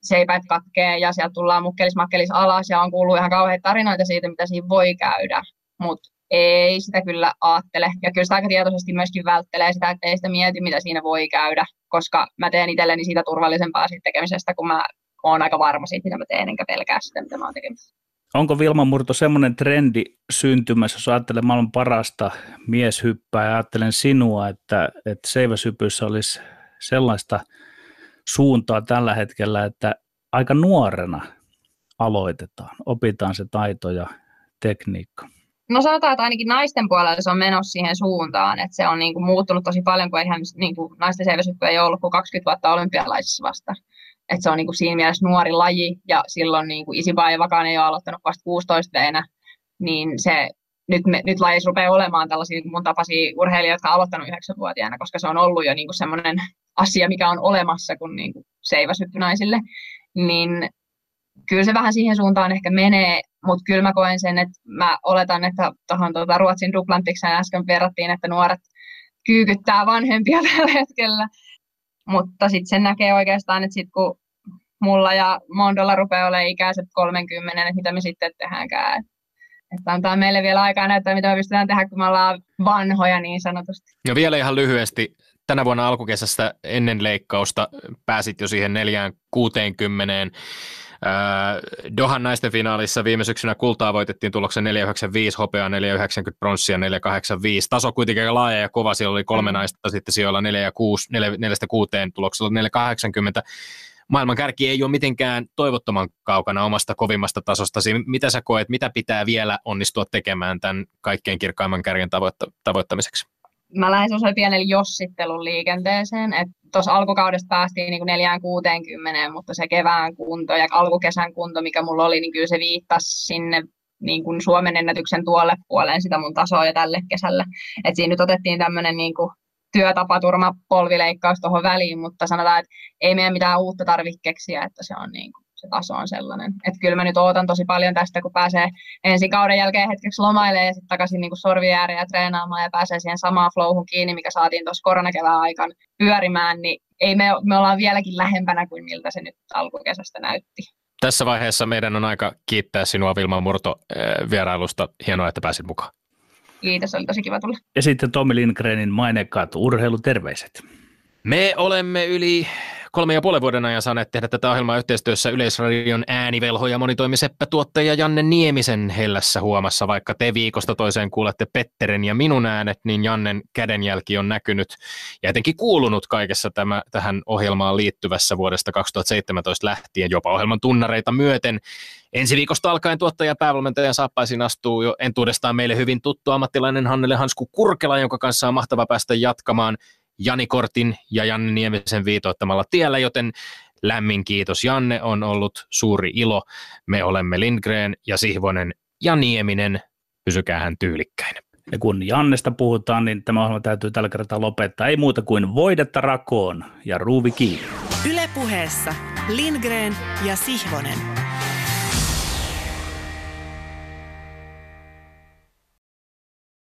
seipäät katkee ja sieltä tullaan mukkelis alas ja on kuullut ihan kauheita tarinoita siitä, mitä siinä voi käydä, mutta ei sitä kyllä ajattele. Ja kyllä sitä aika tietoisesti myöskin välttelee sitä, että ei sitä mieti, mitä siinä voi käydä, koska mä teen itselleni siitä turvallisempaa siitä tekemisestä, kun mä oon aika varma siitä, mitä mä teen, enkä pelkää sitä, mitä mä oon tekemässä. Onko Vilma Murto semmoinen trendi syntymässä, jos ajattelen maailman parasta mieshyppää ja ajattelen sinua, että, että seiväsypyssä olisi sellaista suuntaa tällä hetkellä, että aika nuorena aloitetaan, opitaan se taito ja tekniikka? No sanotaan, että ainakin naisten puolella se on menossa siihen suuntaan, että se on niin kuin muuttunut tosi paljon, kun eihän niin kuin naisten seiväsyppy ei ollut kuin 20 vuotta olympialaisissa vasta. Että se on niin kuin siinä mielessä nuori laji, ja silloin niin kuin Isibaivakaan ei ole aloittanut vasta 16 veenä, niin se nyt, me, nyt lajissa rupeaa olemaan tällaisia mun tapaisia urheilijoita, jotka on aloittanut 9-vuotiaana, koska se on ollut jo niin semmoinen asia, mikä on olemassa kuin, niin kuin seiväsyttynaisille, niin kyllä se vähän siihen suuntaan ehkä menee, mutta kyllä mä koen sen, että mä oletan, että tuohon tuota Ruotsin duplantiksen äsken verrattiin, että nuoret kyykyttää vanhempia [laughs] tällä hetkellä, mutta sitten sen näkee oikeastaan, että sitten kun mulla ja Mondolla rupeaa olemaan ikäiset 30, että mitä me sitten tehdäänkään. Että antaa meille vielä aikaa näyttää, mitä me pystytään tehdä, kun me ollaan vanhoja niin sanotusti. Ja vielä ihan lyhyesti, tänä vuonna alkukesästä ennen leikkausta pääsit jo siihen 460 Dohan naisten finaalissa viime syksynä kultaa voitettiin tuloksen 495, hopeaa 490, pronssia 485. Taso kuitenkin laaja ja kova, siellä oli kolme mm. naista sitten sijoilla 4 ja 6, 4, 4 6 tuloksella 480 maailman kärki ei ole mitenkään toivottoman kaukana omasta kovimmasta tasosta. Mitä sä koet, mitä pitää vielä onnistua tekemään tämän kaikkein kirkkaimman kärjen tavoitta- tavoittamiseksi? Mä lähdin semmoiselle pienelle jossittelun liikenteeseen, että tuossa alkukaudesta päästiin niin 460, mutta se kevään kunto ja alkukesän kunto, mikä mulla oli, niin kyllä se viittasi sinne niin kuin Suomen ennätyksen tuolle puoleen sitä mun tasoa ja tälle kesälle. Et siinä nyt otettiin tämmöinen niin kuin työtapaturma polvileikkaus tuohon väliin, mutta sanotaan, että ei meidän mitään uutta tarvitse keksiä, että se on niin kuin se taso on sellainen. Että kyllä mä nyt ootan tosi paljon tästä, kun pääsee ensi kauden jälkeen hetkeksi lomailemaan ja sitten takaisin niin sorvi ääreen ja treenaamaan ja pääsee siihen samaan flowhun kiinni, mikä saatiin tuossa koronakevään aikaan pyörimään, niin ei me, me ollaan vieläkin lähempänä kuin miltä se nyt alkukesästä näytti. Tässä vaiheessa meidän on aika kiittää sinua Vilma Murto eh, vierailusta. Hienoa, että pääsit mukaan. Kiitos, oli tosi kiva tulla. Ja sitten Tommi Lindgrenin mainekkaat urheiluterveiset. Me olemme yli kolme ja puolen vuoden ajan saaneet tehdä tätä ohjelmaa yhteistyössä Yleisradion äänivelho ja monitoimiseppä-tuottaja Janne Niemisen hellässä huomassa. Vaikka te viikosta toiseen kuulette Petteren ja minun äänet, niin Jannen kädenjälki on näkynyt ja etenkin kuulunut kaikessa tämä, tähän ohjelmaan liittyvässä vuodesta 2017 lähtien, jopa ohjelman tunnareita myöten. Ensi viikosta alkaen tuottaja ja päävalmentajan saappaisiin astuu jo entuudestaan meille hyvin tuttu ammattilainen Hannele Hansku Kurkela, jonka kanssa on mahtava päästä jatkamaan Jani Kortin ja Janne Niemisen viitoittamalla tiellä, joten lämmin kiitos Janne, on ollut suuri ilo. Me olemme Lindgren ja Sihvonen ja Nieminen, pysykää hän tyylikkäin. Ja kun Jannesta puhutaan, niin tämä ohjelma täytyy tällä kertaa lopettaa. Ei muuta kuin voidetta rakoon ja ruuvi kiinni. Ylepuheessa Lindgren ja Sihvonen.